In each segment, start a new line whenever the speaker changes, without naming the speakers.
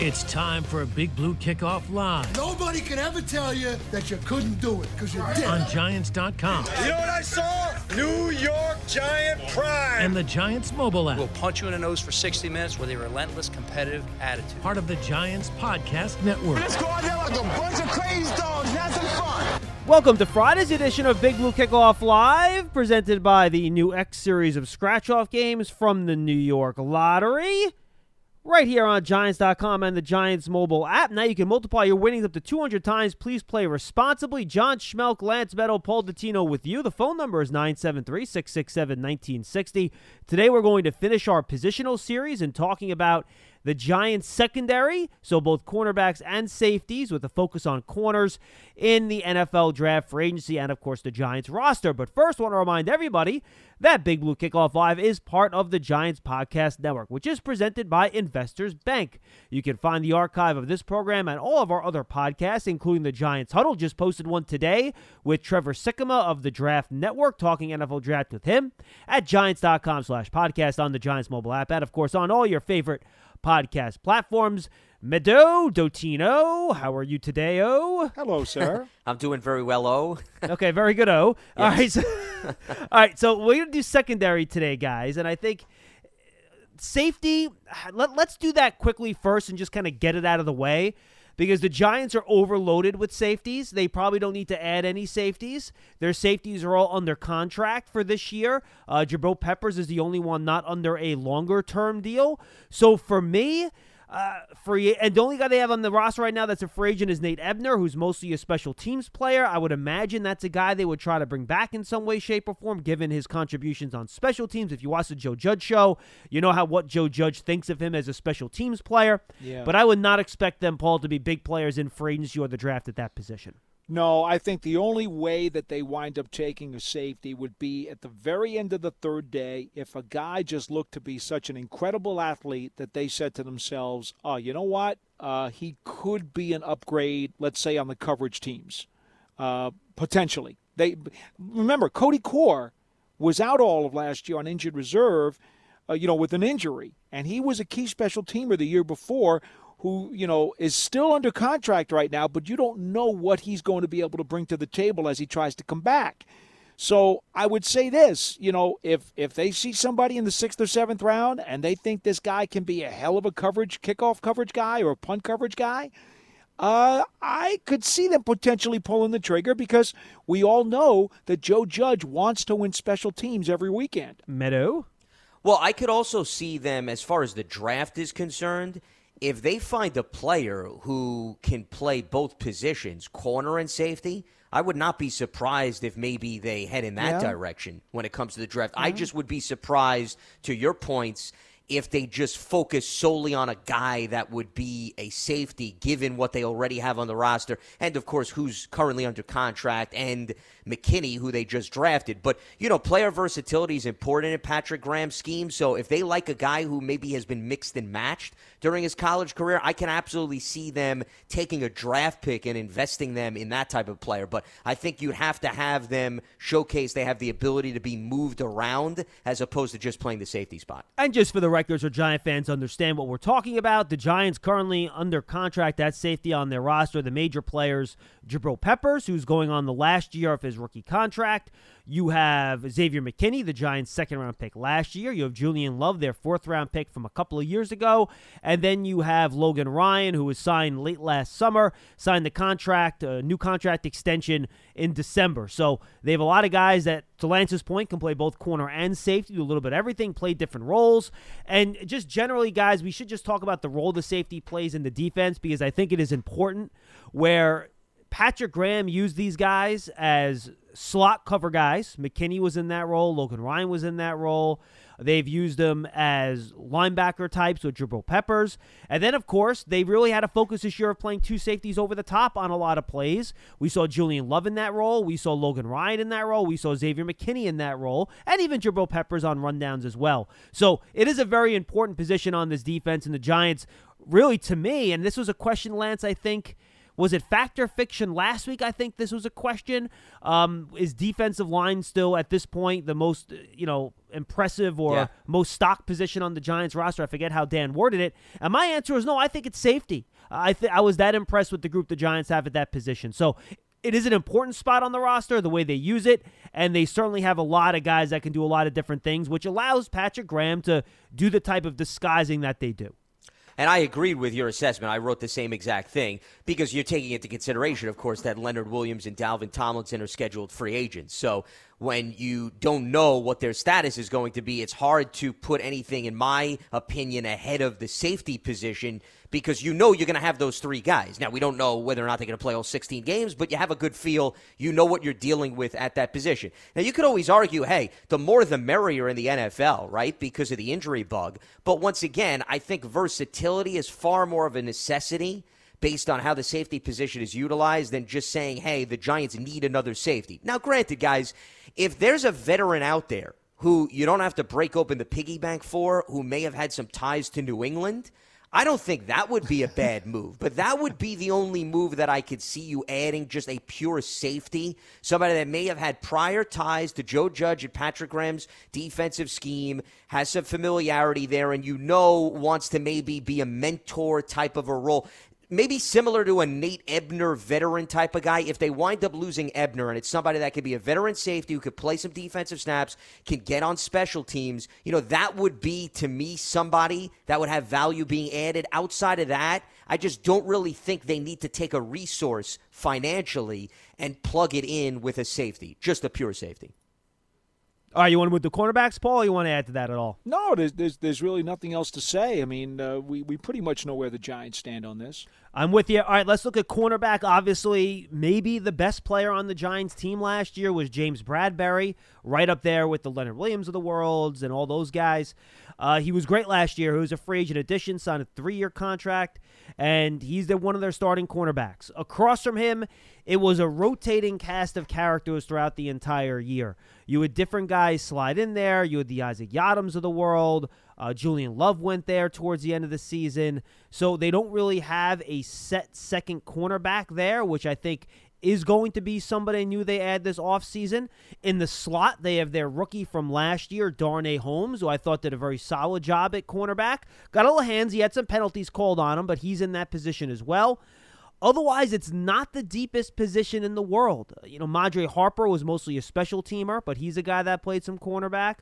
It's time for a Big Blue Kickoff Live
Nobody can ever tell you that you couldn't do it because you did.
on Giants.com
You know what I saw? New York Giant pride.
and the Giants mobile app.
We'll punch you in the nose for 60 minutes with a relentless competitive attitude.
Part of the Giants Podcast Network.
Let's go out there like a bunch of crazy dogs. Have some fun.
Welcome to Friday's edition of Big Blue Kickoff Live, presented by the new X series of scratch off games from the New York Lottery. Right here on Giants.com and the Giants mobile app. Now you can multiply your winnings up to 200 times. Please play responsibly. John Schmelk, Lance Medow, Paul Dottino with you. The phone number is 973 667 1960. Today we're going to finish our positional series and talking about the Giants secondary, so both cornerbacks and safeties, with a focus on corners in the NFL draft for agency and, of course, the Giants roster. But first, I want to remind everybody that Big Blue Kickoff Live is part of the Giants Podcast Network, which is presented by Investors Bank. You can find the archive of this program and all of our other podcasts, including the Giants Huddle. Just posted one today with Trevor Sikkema of the Draft Network, talking NFL draft with him at giants.com slash podcast on the Giants mobile app, and, of course, on all your favorite podcast platforms. Medow, Dottino, how are you today, Oh,
Hello, sir.
I'm doing very well, Oh.
Okay, very good, O. All right, so, all right. So we're gonna do secondary today, guys, and I think safety. Let, let's do that quickly first and just kind of get it out of the way. Because the Giants are overloaded with safeties. They probably don't need to add any safeties. Their safeties are all under contract for this year. Uh, Jabril Peppers is the only one not under a longer term deal. So for me, uh, free and the only guy they have on the roster right now that's a free agent is Nate Ebner, who's mostly a special teams player. I would imagine that's a guy they would try to bring back in some way, shape, or form, given his contributions on special teams. If you watch the Joe Judge show, you know how what Joe Judge thinks of him as a special teams player.
Yeah.
But I would not expect them, Paul, to be big players in free agency or the draft at that position.
No, I think the only way that they wind up taking a safety would be at the very end of the third day if a guy just looked to be such an incredible athlete that they said to themselves, oh, you know what? Uh, he could be an upgrade, let's say, on the coverage teams, uh, potentially. They Remember, Cody Core was out all of last year on injured reserve, uh, you know, with an injury, and he was a key special teamer the year before who you know is still under contract right now, but you don't know what he's going to be able to bring to the table as he tries to come back. So I would say this, you know, if if they see somebody in the sixth or seventh round and they think this guy can be a hell of a coverage kickoff coverage guy or a punt coverage guy, uh, I could see them potentially pulling the trigger because we all know that Joe Judge wants to win special teams every weekend.
Meadow?
Well, I could also see them, as far as the draft is concerned, if they find a player who can play both positions, corner and safety, I would not be surprised if maybe they head in that
Yeah.
direction when it comes to the draft. I mm-hmm. just would be surprised, to your points, if they just focus solely on a guy that would be a safety, given what they already have on the roster, and of course, who's currently under contract, and McKinney, who they just drafted. But, you know, player versatility is important in Patrick Graham's scheme. So if they like a guy who maybe has been mixed and matched during his college career, I can absolutely see them taking a draft pick and investing them in that type of player. But I think you'd have to have them showcase they have the ability to be moved around as opposed to just playing the safety spot.
And just for the record, or Giant fans understand what we're talking about, the Giants currently under contract at safety on their roster. The major players, Jabril Peppers, who's going on the last year of his rookie contract. You have Xavier McKinney, the Giants' second round pick last year. You have Julian Love, their fourth round pick from a couple of years ago. And then you have Logan Ryan, who was signed late last summer, signed the contract, a new contract extension in December. So they have a lot of guys that, to Lance's point, can play both corner and safety, do a little bit of everything, play different roles. And just generally, guys, we should just talk about the role the safety plays in the defense because I think it is important where Patrick Graham used these guys as slot cover guys. McKinney was in that role. Logan Ryan was in that role. They've used them as linebacker types with Jabril Peppers. And then, of course, they really had a focus this year of playing two safeties over the top on a lot of plays. We saw Julian Love in that role. We saw Logan Ryan in that role. We saw Xavier McKinney in that role. And even Jabril Peppers on rundowns as well. So it is a very important position on this defense. And the Giants, really, to me, and this was a question, Lance, I think Was it factor fiction last week? I think this was a question. Um, is defensive line still at this point the most, you know, impressive or
Yeah.
most stock position on the Giants roster? I forget how Dan worded it. And my answer is no. I think it's safety. I th- I was that impressed with the group the Giants have at that position. So it is an important spot on the roster, the way they use it, and they certainly have a lot of guys that can do a lot of different things, which allows Patrick Graham to do the type of disguising that they do.
And I agreed with your assessment. I wrote the same exact thing because you're taking into consideration, of course, that Leonard Williams and Dalvin Tomlinson are scheduled free agents. So when you don't know what their status is going to be, it's hard to put anything, in my opinion, ahead of the safety position because you know you're going to have those three guys. Now, we don't know whether or not they're going to play all 16 games, but you have a good feel. You know what you're dealing with at that position. Now, you could always argue, hey, the more the merrier in the NFL, right? Because of the injury bug. But once again, I think versatility is far more of a necessity based on how the safety position is utilized than just saying, hey, the Giants need another safety. Now, granted, guys, if there's a veteran out there who you don't have to break open the piggy bank for, who may have had some ties to New England, I don't think that would be a bad move, but that would be the only move that I could see you adding just a pure safety. Somebody that may have had prior ties to Joe Judge and Patrick Graham's defensive scheme, has some familiarity there, and you know wants to maybe be a mentor type of a role maybe similar to a Nate Ebner veteran type of guy. If they wind up losing Ebner and it's somebody that could be a veteran safety who could play some defensive snaps, can get on special teams, you know, that would be to me somebody that would have value being added. Outside of that, I just don't really think they need to take a resource financially and plug it in with a safety, just a pure safety.
All right, you want to move the cornerbacks, Paul, or you want to add to that at all?
No, there's there's, there's really nothing else to say. I mean, uh, we we pretty much know where the Giants stand on this.
I'm with you. All right, let's look at cornerback. Obviously, maybe the best player on the Giants team last year was James Bradberry, right up there with the Leonard Williams of the worlds and all those guys. Uh, he was great last year. He was a free agent addition, signed a three-year contract, and he's the, one of their starting cornerbacks. Across from him, it was a rotating cast of characters throughout the entire year. You had different guys slide in there. You had the Isaac Yiadoms of the world. Uh, Julian Love went there towards the end of the season. So they don't really have a set second cornerback there, which I think is going to be somebody new they add this offseason. In the slot, they have their rookie from last year, Darnay Holmes, who I thought did a very solid job at cornerback. Got a little hands. He had some penalties called on him, but he's in that position as well. Otherwise, it's not the deepest position in the world. You know, Madre Harper was mostly a special teamer, but he's a guy that played some cornerback.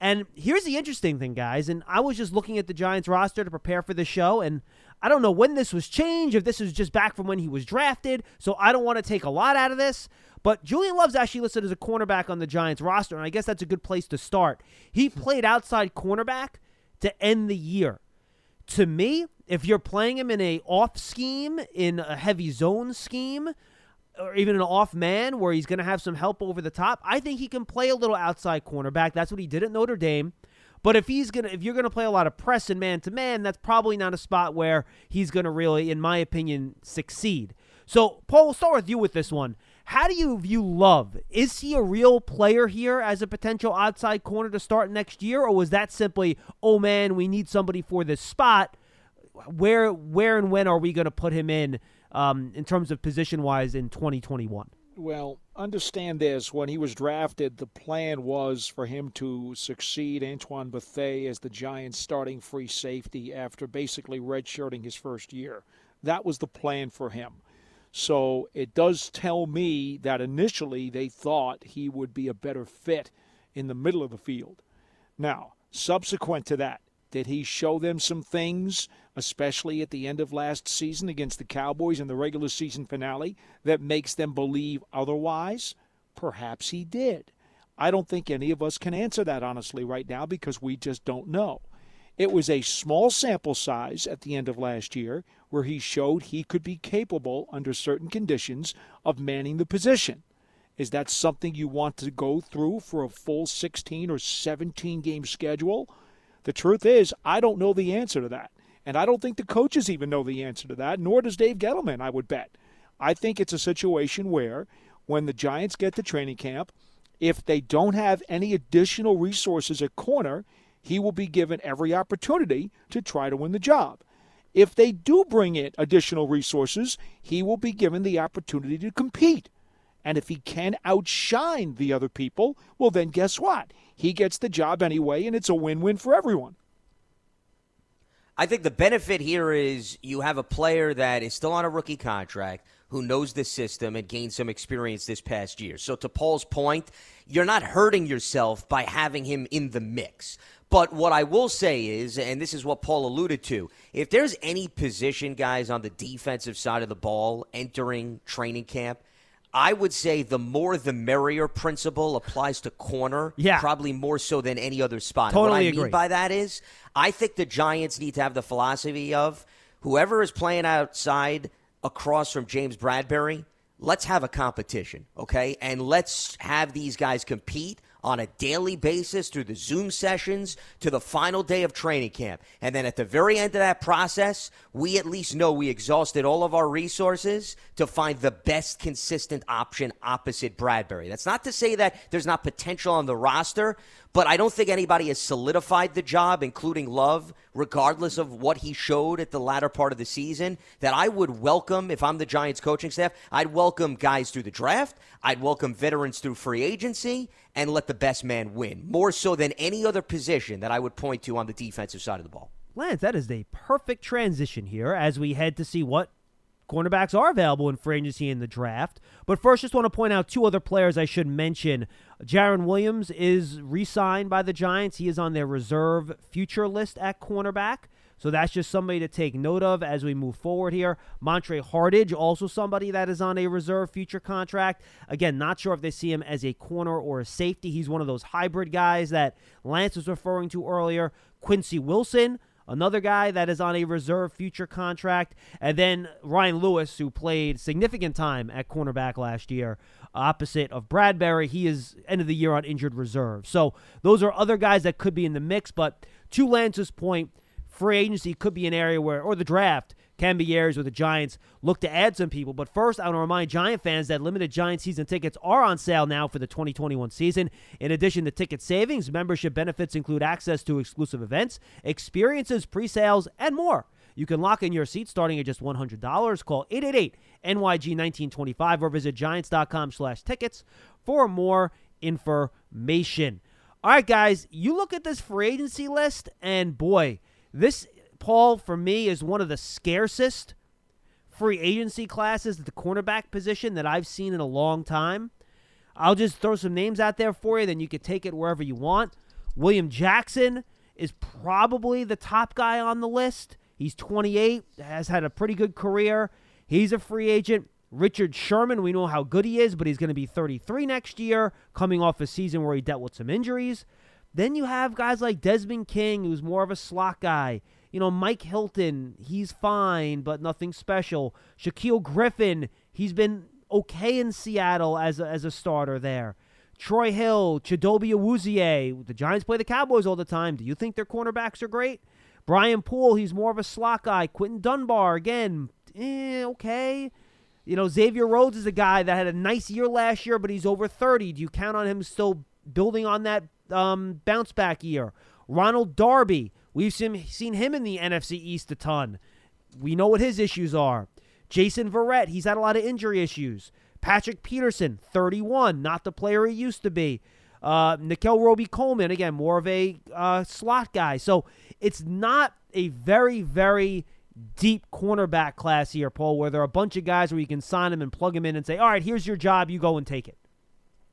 And here's the interesting thing, guys. And I was just looking at the Giants roster to prepare for the show, and I don't know when this was changed, if this is just back from when he was drafted, so I don't want to take a lot out of this. But Julian Love's actually listed as a cornerback on the Giants roster, and I guess that's a good place to start. He hmm. played outside cornerback to end the year. To me, if you're playing him in a off scheme, in a heavy zone scheme, or even an off man where he's going to have some help over the top, I think he can play a little outside cornerback. That's what he did at Notre Dame. But if he's gonna, if you're gonna play a lot of press and man to man, that's probably not a spot where he's gonna really, in my opinion, succeed. So, Paul, we'll start with you with this one. How do you view Love? Is he a real player here as a potential outside corner to start next year, or was that simply, oh man, we need somebody for this spot? Where, where, and when are we going to put him in um, in terms of position wise in 2021?
Well, understand this. When he was drafted, the plan was for him to succeed Antoine Bethea as the Giants' starting free safety after basically redshirting his first year. That was the plan for him. So it does tell me that initially they thought he would be a better fit in the middle of the field. Now, subsequent to that, did he show them some things, especially at the end of last season against the Cowboys in the regular season finale, that makes them believe otherwise? Perhaps he did. I don't think any of us can answer that honestly right now because we just don't know. It was a small sample size at the end of last year where he showed he could be capable, under certain conditions, of manning the position. Is that something you want to go through for a full 16 or 17 game schedule? The truth is, I don't know the answer to that. And I don't think the coaches even know the answer to that, nor does Dave Gettleman, I would bet. I think it's a situation where when the Giants get to training camp, if they don't have any additional resources at corner, he will be given every opportunity to try to win the job. if they do bring in additional resources, he will be given the opportunity to compete. And if he can outshine the other people, well, then guess what? He gets the job anyway, and it's a win win for everyone.
I think the benefit here is you have a player that is still on a rookie contract who knows the system and gained some experience this past year. So, to Paul's point, you're not hurting yourself by having him in the mix. But what I will say is, and this is what Paul alluded to, if there's any position, guys, on the defensive side of the ball entering training camp, I would say the more the merrier principle applies to corner,
Yeah.
probably more so than any other spot.
Totally
what I
agree.
mean by that is, I think the Giants need to have the philosophy of whoever is playing outside across from James Bradberry, let's have a competition, okay? And let's have these guys compete on a daily basis through the Zoom sessions to the final day of training camp. And then at the very end of that process, we at least know we exhausted all of our resources to find the best consistent option opposite Bradberry. That's not to say that there's not potential on the roster, but I don't think anybody has solidified the job, including Love, regardless of what he showed at the latter part of the season. That I would welcome, if I'm the Giants coaching staff, I'd welcome guys through the draft, I'd welcome veterans through free agency, and let the best man win. More so than any other position that I would point to on the defensive side of the ball.
Lance, that is a perfect transition here as we head to see what cornerbacks are available in free agency in the draft. But first, just want to point out two other players I should mention. Jarren Williams is re signed by the Giants. He is on their reserve future list at cornerback. So that's just somebody to take note of as we move forward here. Montre Hartage, also somebody that is on a reserve future contract. Again, not sure if they see him as a corner or a safety. He's one of those hybrid guys that Lance was referring to earlier. Quincy Wilson, another guy that is on a reserve future contract. And then Ryan Lewis, who played significant time at cornerback last year, opposite of Bradberry. He is end of the year on injured reserve. So those are other guys that could be in the mix. But to Lance's point, free agency could be an area where, or the draft, be areas the Giants look to add some people. But first, I want to remind Giant fans that limited Giant season tickets are on sale now for the 2021 season. In addition to ticket savings, membership benefits include access to exclusive events, experiences, pre-sales, and more. You can lock in your seat starting at just $100. Call 888-NYG-1925 or visit giants.com slash tickets for more information. All right, guys, you look at this free agency list, and boy, this, Paul, for me, is one of the scarcest free agency classes at the cornerback position that I've seen in a long time. I'll just throw some names out there for you, then you can take it wherever you want. William Jackson is probably the top guy on the list. He's 28, has had a pretty good career. He's a free agent. Richard Sherman, we know how good he is, but he's going to be 33 next year, coming off a season where he dealt with some injuries. Then you have guys like Desmond King, who's more of a slot guy. You know, Mike Hilton, he's fine, but nothing special. Shaquille Griffin, he's been okay in Seattle as a, as a starter there. Troy Hill, Chidobe Awuzie. The Giants play the Cowboys all the time. Do you think their cornerbacks are great? Brian Poole, he's more of a slot guy. Quinton Dunbar, again, eh, okay. You know, Xavier Rhodes is a guy that had a nice year last year, but he's over 30. Do you count on him still building on that um, bounce back year? Ronald Darby, we've seen, seen him in the NFC East a ton. We know what his issues are. Jason Verrett, he's had a lot of injury issues. Patrick Peterson, 31, not the player he used to be. Uh, Robey-Coleman, again, more of a uh, slot guy. So it's not a very, very deep cornerback class here, Paul, where there are a bunch of guys where you can sign them and plug them in and say, all right, here's your job, you go and take it.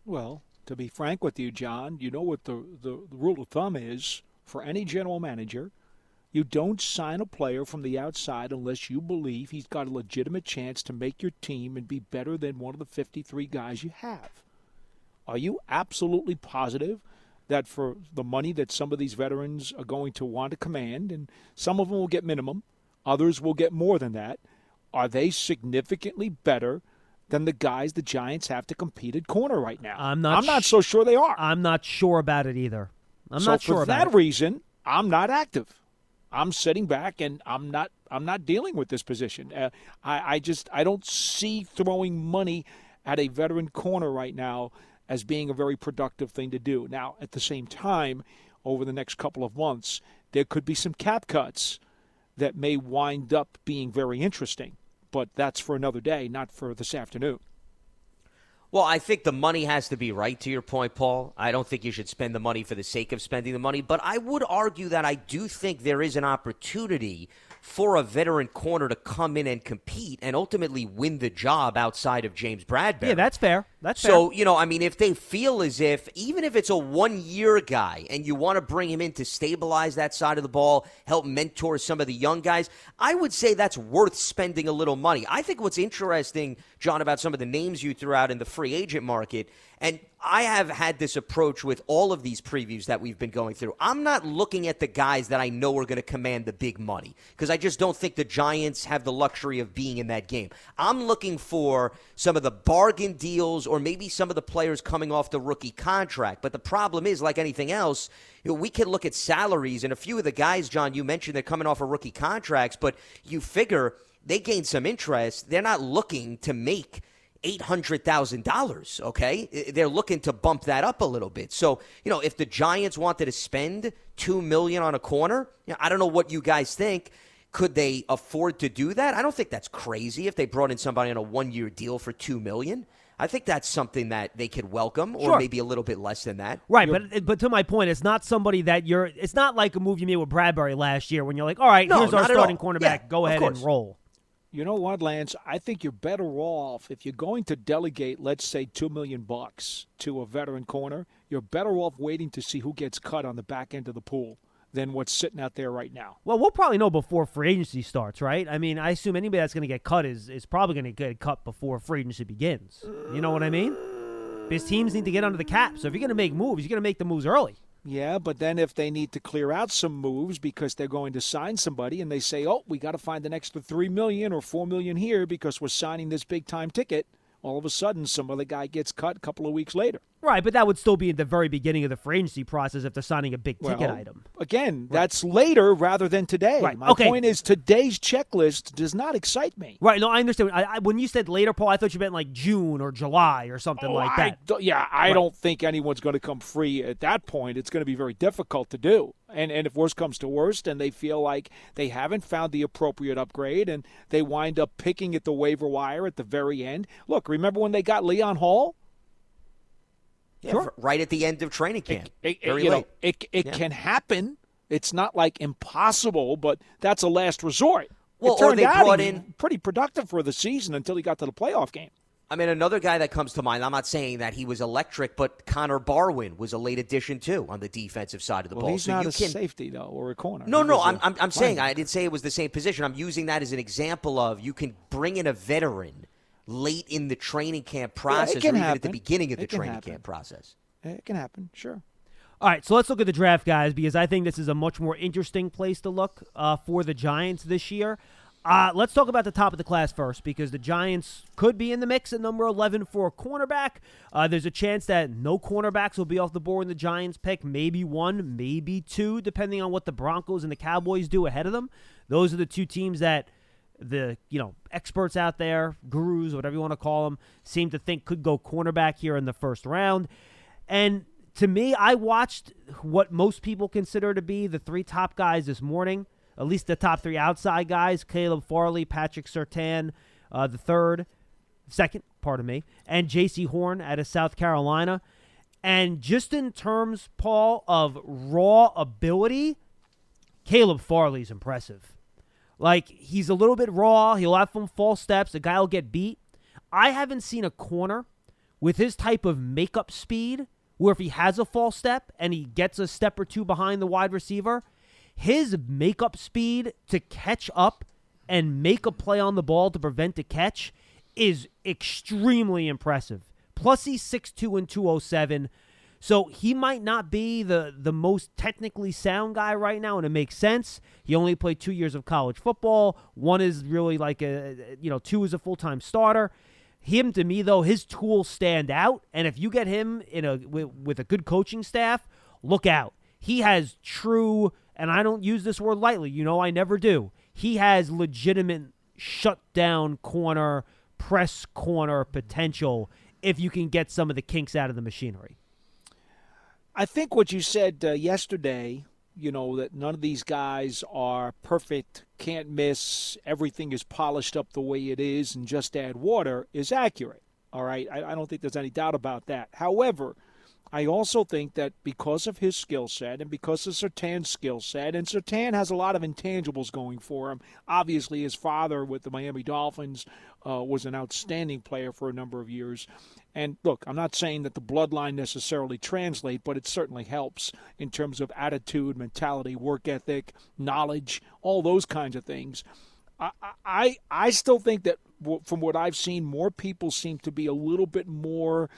Well, to be frank with you, John, you know what the, the, the rule of thumb is for any general manager. You don't sign a player from the outside unless you believe he's got a legitimate chance to make your team and be better than one of the 53 guys you have. Are you absolutely positive that for the money that some of these veterans are going to want to command, and some of them will get minimum, others will get more than that, are they significantly better than the guys the Giants have to compete at corner right now?
I'm not
I'm not
sh-
so sure they are.
I'm not sure about it either. I'm
so
not sure
for
about
that
it.
reason, I'm not active. I'm sitting back and I'm not I'm not dealing with this position. Uh, I, I just I don't see throwing money at a veteran corner right now as being a very productive thing to do. Now, at the same time, over the next couple of months, there could be some cap cuts that may wind up being very interesting. But that's for another day, not for this afternoon.
Well, I think the money has to be right to your point, Paul. I don't think you should spend the money for the sake of spending the money, but I would argue that I do think there is an opportunity for a veteran corner to come in and compete and ultimately win the job outside of James Bradberry.
Yeah, that's fair. That's fair.
so,
fair.
you know, I mean, if they feel as if, even if it's a one year guy and you want to bring him in to stabilize that side of the ball, help mentor some of the young guys, I would say that's worth spending a little money. I think what's interesting, John, about some of the names you threw out in the free agent market, and I have had this approach with all of these previews that we've been going through. I'm not looking at the guys that I know are going to command the big money because I just don't think the Giants have the luxury of being in that game. I'm looking for some of the bargain deals or maybe some of the players coming off the rookie contract. But the problem is, like anything else, you know, we can look at salaries and a few of the guys, John, you mentioned they're coming off of rookie contracts, but you figure they gain some interest. They're not looking to make – $800,000, okay? They're looking to bump that up a little bit. So, you know, if the Giants wanted to spend 2 million on a corner, you know, I don't know what you guys think. Could they afford to do that? I don't think that's crazy if they brought in somebody on a 1-year deal for 2 million. I think that's something that they could welcome, or
Sure.
maybe a little bit less than that.
Right, but but to my point, it's not somebody that you're. It's not like a move you made with Bradberry last year when you're like, all right,
No,
here's our starting cornerback.
Yeah,
Go ahead and roll.
You know what, Lance? I think you're better off if you're going to delegate, let's say, two million bucks to a veteran corner. You're better off waiting to see who gets cut on the back end of the pool than what's sitting out there right now.
Well, we'll probably know before free agency starts, right? I mean, I assume anybody that's going to get cut is is probably going to get cut before free agency begins. You know what I mean? Because teams need to get under the cap. So if you're going to make moves, you're going to make the moves early.
Yeah, but then if they need to clear out some moves because they're going to sign somebody and they say, "Oh, we got to find an extra 3 million or 4 million here because we're signing this big time ticket." All of a sudden some other guy gets cut a couple of weeks later.
Right, but that would still be at the very beginning of the free agency process if they're signing a big ticket
Well,
item.
Again, that's later rather than today.
Right,
My
okay.
point is today's checklist does not excite me.
Right, no, I understand. I, I, when you said later, Paul, I thought you meant like June or July or something
Oh,
like that.
don't- yeah, I
Right.
don't think anyone's going to come free at that point. It's going to be very difficult to do. And and if worst comes to worst, and they feel like they haven't found the appropriate upgrade, and they wind up picking at the waiver wire at the very end. Look, remember when they got Leon Hall?
Yeah, f- right at the end of training camp.
It, it-
Very
you know,
late.
it it
Yeah.
can happen. It's not like impossible, but that's a last resort.
Well,
it
or
turned
they
out
brought
he
in-
pretty productive for the season until he got to the playoff game.
I mean, another guy that comes to mind, I'm not saying that he was electric, but Connor Barwin was a late addition, too, on the defensive side of the
Well,
ball.
he's
so
not
you
a
can,
safety though, or a corner.
No,
He
no,
was a
I'm, I'm, I'm saying. I didn't say it was the same position. I'm using that as an example of you can bring in a veteran late in the training camp process, It
can
or even at the beginning of the
It can
training
happen.
camp process.
It can happen, sure.
All right, so let's look at the draft, guys, because I think this is a much more interesting place to look uh, for the Giants this year. Uh, let's talk about the top of the class first, because the Giants could be in the mix at number 11 for a cornerback. Uh, there's a chance that no cornerbacks will be off the board in the Giants pick, maybe one, maybe two, depending on what the Broncos and the Cowboys do ahead of them. Those are the two teams that the you know experts out there, gurus, whatever you want to call them, seem to think could go cornerback here in the first round. And to me, I watched what most people consider to be the three top guys this morning, at least the top three outside guys: Caleb Farley, Patrick Surtain, uh, the third, second, pardon me, and Jaycee Horn out of South Carolina. And just in terms, Paul, of raw ability, Caleb Farley's impressive. Like he's a little bit raw. He'll have some false steps. The guy will get beat. I haven't seen a corner with his type of makeup speed where if he has a false step and he gets a step or two behind the wide receiver, his makeup speed to catch up and make a play on the ball to prevent a catch is extremely impressive. Plus he's 6'2 and 207. So he might not be the the most technically sound guy right now, and it makes sense. He only played two years of college football. One is really like a you know two is a full time starter. Him to me though, his tools stand out, and if you get him in a with, with a good coaching staff, look out. He has true, and I don't use this word lightly. You know I never do. He has legitimate shut down corner, press corner potential if you can get some of the kinks out of the machinery.
I think what you said uh, yesterday you know, that none of these guys are perfect, can't miss, everything is polished up the way it is, and just add water is accurate. All right. I, I don't think there's any doubt about that. However, I also think that because of his skill set and because of Surtain's skill set, and Surtain has a lot of intangibles going for him. Obviously, his father with the Miami Dolphins uh, was an outstanding player for a number of years. And look, I'm not saying that the bloodline necessarily translate, but it certainly helps in terms of attitude, mentality, work ethic, knowledge, all those kinds of things. I, I, I still think that from what I've seen, more people seem to be a little bit more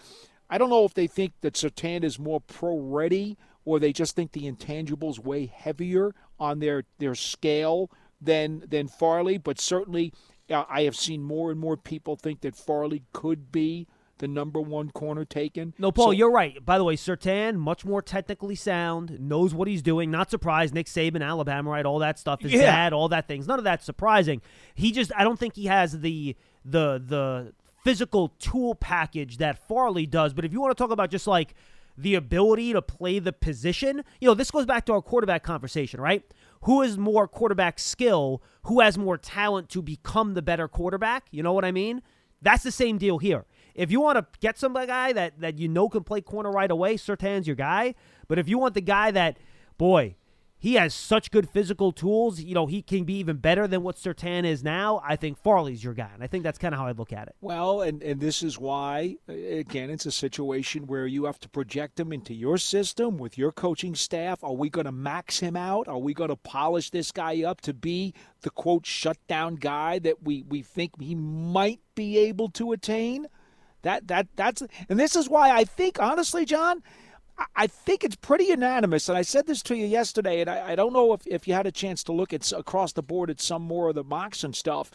I don't know if they think that Surtain is more pro ready or they just think the intangibles weigh heavier on their, their scale than than Farley, but certainly uh, I have seen more and more people think that Farley could be the number one corner taken.
No, Paul, so, you're right. By the way, Surtain, much more technically sound, knows what he's doing. Not surprised. Nick Saban, Alabama, right? All that stuff. His yeah. dad, all that things. None of that's surprising. He just, I don't think he has the the the physical tool package that Farley does. But if you want to talk about just like the ability to play the position, you know, this goes back to our quarterback conversation, right? Who has more quarterback skill? Who has more talent to become the better quarterback? You know what I mean? That's the same deal here. If you want to get some guy that, that you know can play corner right away, Surtain's your guy. But if you want the guy that, boy, he has such good physical tools. You know, he can be even better than what Surtain is now. I think Farley's your guy, and I think that's kind of how I look at it.
Well, and and this is why, again, it's a situation where you have to project him into your system with your coaching staff. Are we going to max him out? Are we going to polish this guy up to be the quote shutdown guy that we we think he might be able to attain? That that that's and this is why I think honestly, John I think it's pretty unanimous, and I said this to you yesterday, and I, I don't know if, if you had a chance to look at across the board at some more of the mocks and stuff.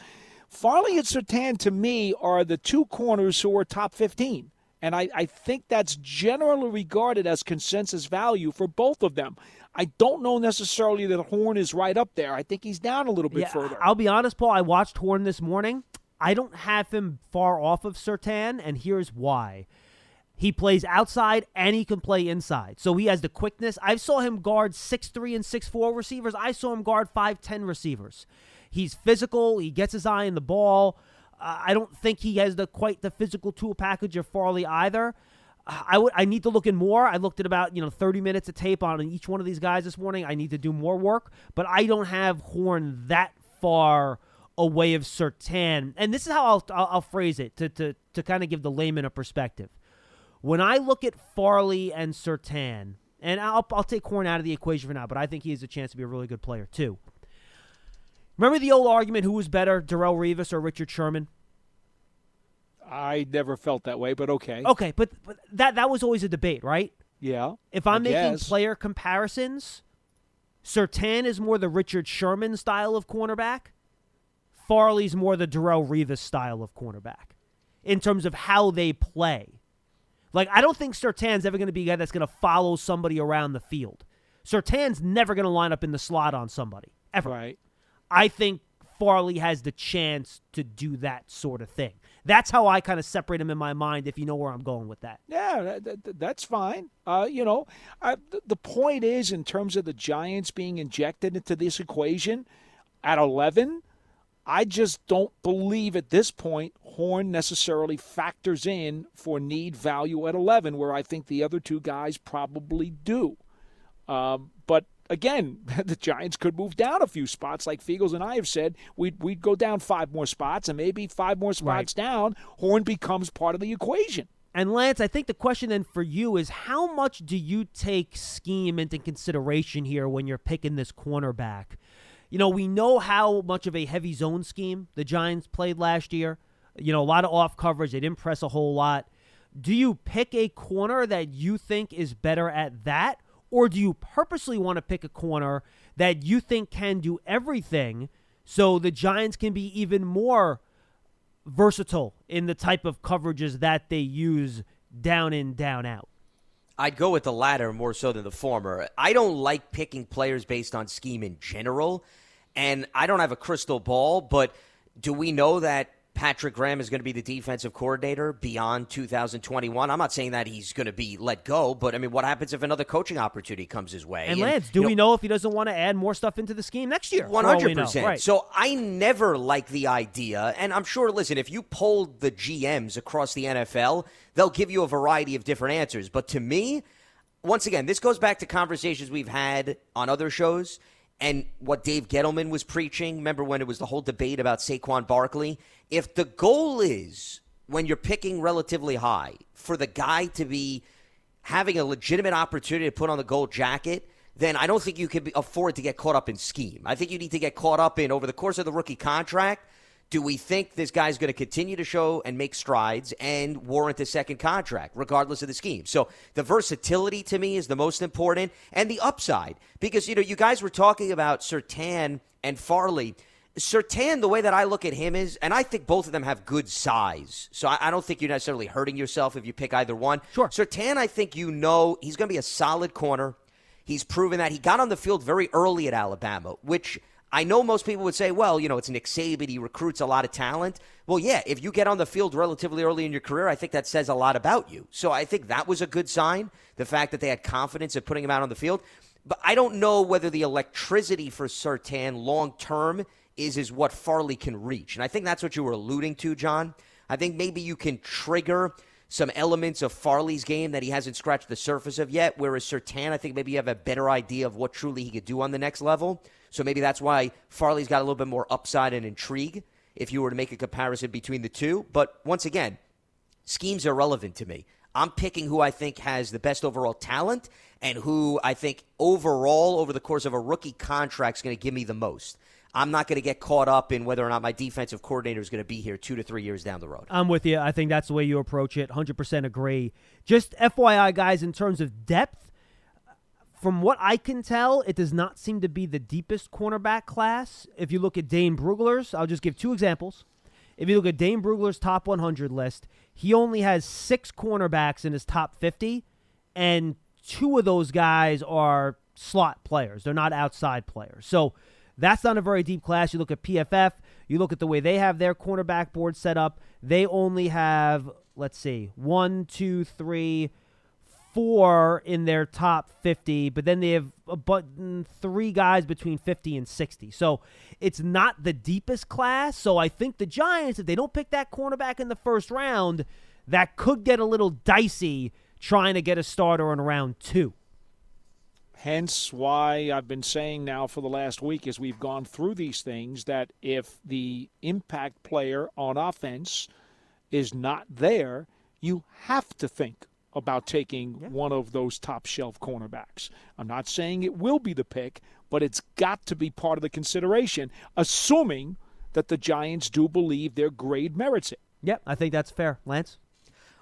Farley and Surtain, to me, are the two corners who are top 15. And I, I think that's generally regarded as consensus value for both of them. I don't know necessarily that Horn is right up there. I think he's down a little bit
yeah,
further.
I'll be honest, Paul. I watched Horn this morning. I don't have him far off of Surtain, and here's why. He plays outside and he can play inside. So he has the quickness. I saw him guard six three and six four receivers. I saw him guard 5'10 receivers. He's physical. He gets his eye on the ball. Uh, I don't think he has the quite the physical tool package of Farley either. Uh, I would I need to look in more. I looked at about, you know, 30 minutes of tape on each one of these guys this morning. I need to do more work, but I don't have Horn that far away of Surtain. And this is how I'll, I'll, I'll phrase it to, to, to kind of give the layman a perspective. When I look at Farley and Surtain, and I'll, I'll take Horn out of the equation for now, but I think he has a chance to be a really good player too. Remember the old argument who was better, Darrelle Revis or Richard Sherman?
I never felt that way, but okay.
Okay, but, but that that was always a debate, right?
Yeah.
If I'm
I
making
guess.
player comparisons, Surtain is more the Richard Sherman style of cornerback. Farley's more the Darrelle Revis style of cornerback in terms of how they play. Like, I don't think Surtain's ever going to be a guy that's going to follow somebody around the field. Surtain's never going to line up in the slot on somebody, ever.
Right.
I think Farley has the chance to do that sort of thing. That's how I kind of separate him in my mind, if you know where I'm going with that.
Yeah, that, that, that's fine. Uh, you know, I, the point is, in terms of the Giants being injected into this equation at 11, I just don't believe at this point Horn necessarily factors in for need value at 11, where I think the other two guys probably do. Um, but again, the Giants could move down a few spots, like Feagles and I have said. We'd, we'd go down five more spots, and maybe five more spots right. down, Horn becomes part of the equation.
And Lance, I think the question then for you is how much do you take scheme into consideration here when you're picking this cornerback? You know, we know how much of a heavy zone scheme the Giants played last year. You know, a lot of off coverage. They didn't press a whole lot. Do you pick a corner that you think is better at that? Or do you purposely want to pick a corner that you think can do everything so the Giants can be even more versatile in the type of coverages that they use down in, down out?
I'd go with the latter more so than the former. I don't like picking players based on scheme in general and I don't have a crystal ball, but do we know that Patrick Graham is going to be the defensive coordinator beyond 2021. I'm not saying that he's going to be let go, but I mean, what happens if another coaching opportunity comes his way?
And Lance, do we know if he doesn't want to add more stuff into the scheme next year?
One
for all we
hundred
know?
percent.
Right.
So I never like the idea, and I'm sure. Listen, if you polled the GMs across the NFL, they'll give you a variety of different answers. But to me, once again, this goes back to conversations we've had on other shows and what Dave Gettleman was preaching. Remember when it was the whole debate about Saquon Barkley? If the goal is when you're picking relatively high for the guy to be having a legitimate opportunity to put on the gold jacket, then I don't think you can afford to get caught up in scheme. I think you need to get caught up in over the course of the rookie contract. Do we think this guy's going to continue to show and make strides and warrant a second contract, regardless of the scheme? So the versatility to me is the most important, and the upside because you know you guys were talking about Surtain and Farley. Surtain, the way that I look at him is, and I think both of them have good size. So I, I don't think you're necessarily hurting yourself if you pick either one.
Sure.
Surtain, I think you know he's going to be a solid corner. He's proven that he got on the field very early at Alabama, which I know most people would say, well, you know, it's Nick Saban. He recruits a lot of talent. Well, yeah, if you get on the field relatively early in your career, I think that says a lot about you. So I think that was a good sign, the fact that they had confidence of putting him out on the field. But I don't know whether the electricity for Surtain long term is is what Farley can reach. And I think that's what you were alluding to, John. I think maybe you can trigger some elements of Farley's game that he hasn't scratched the surface of yet. Whereas Surtain, I think maybe you have a better idea of what truly he could do on the next level. So maybe that's why Farley's got a little bit more upside and intrigue if you were to make a comparison between the two. But once again, schemes are relevant to me. I'm picking who I think has the best overall talent and who I think overall over the course of a rookie contract is going to give me the most. I'm not going to get caught up in whether or not my defensive coordinator is going to be here two to three years down the road.
I'm with you. I think that's the way you approach it. 100% agree. Just FYI, guys, in terms of depth, from what I can tell, it does not seem to be the deepest cornerback class. If you look at Dane Brugler's, I'll just give two examples. If you look at Dane Brugler's top 100 list, he only has six cornerbacks in his top 50, and two of those guys are slot players. They're not outside players. So that's not a very deep class. You look at PFF, you look at the way they have their cornerback board set up. They only have, let's see, one, two, three, four in their top 50, but then they have a button three guys between 50 and 60. So it's not the deepest class. So I think the Giants, if they don't pick that cornerback in the first round, that could get a little dicey trying to get a starter in round two.
Hence, why I've been saying now for the last week as we've gone through these things that if the impact player on offense is not there, you have to think about taking yeah. one of those top shelf cornerbacks. I'm not saying it will be the pick, but it's got to be part of the consideration, assuming that the Giants do believe their grade merits it.
Yep, I think that's fair. Lance?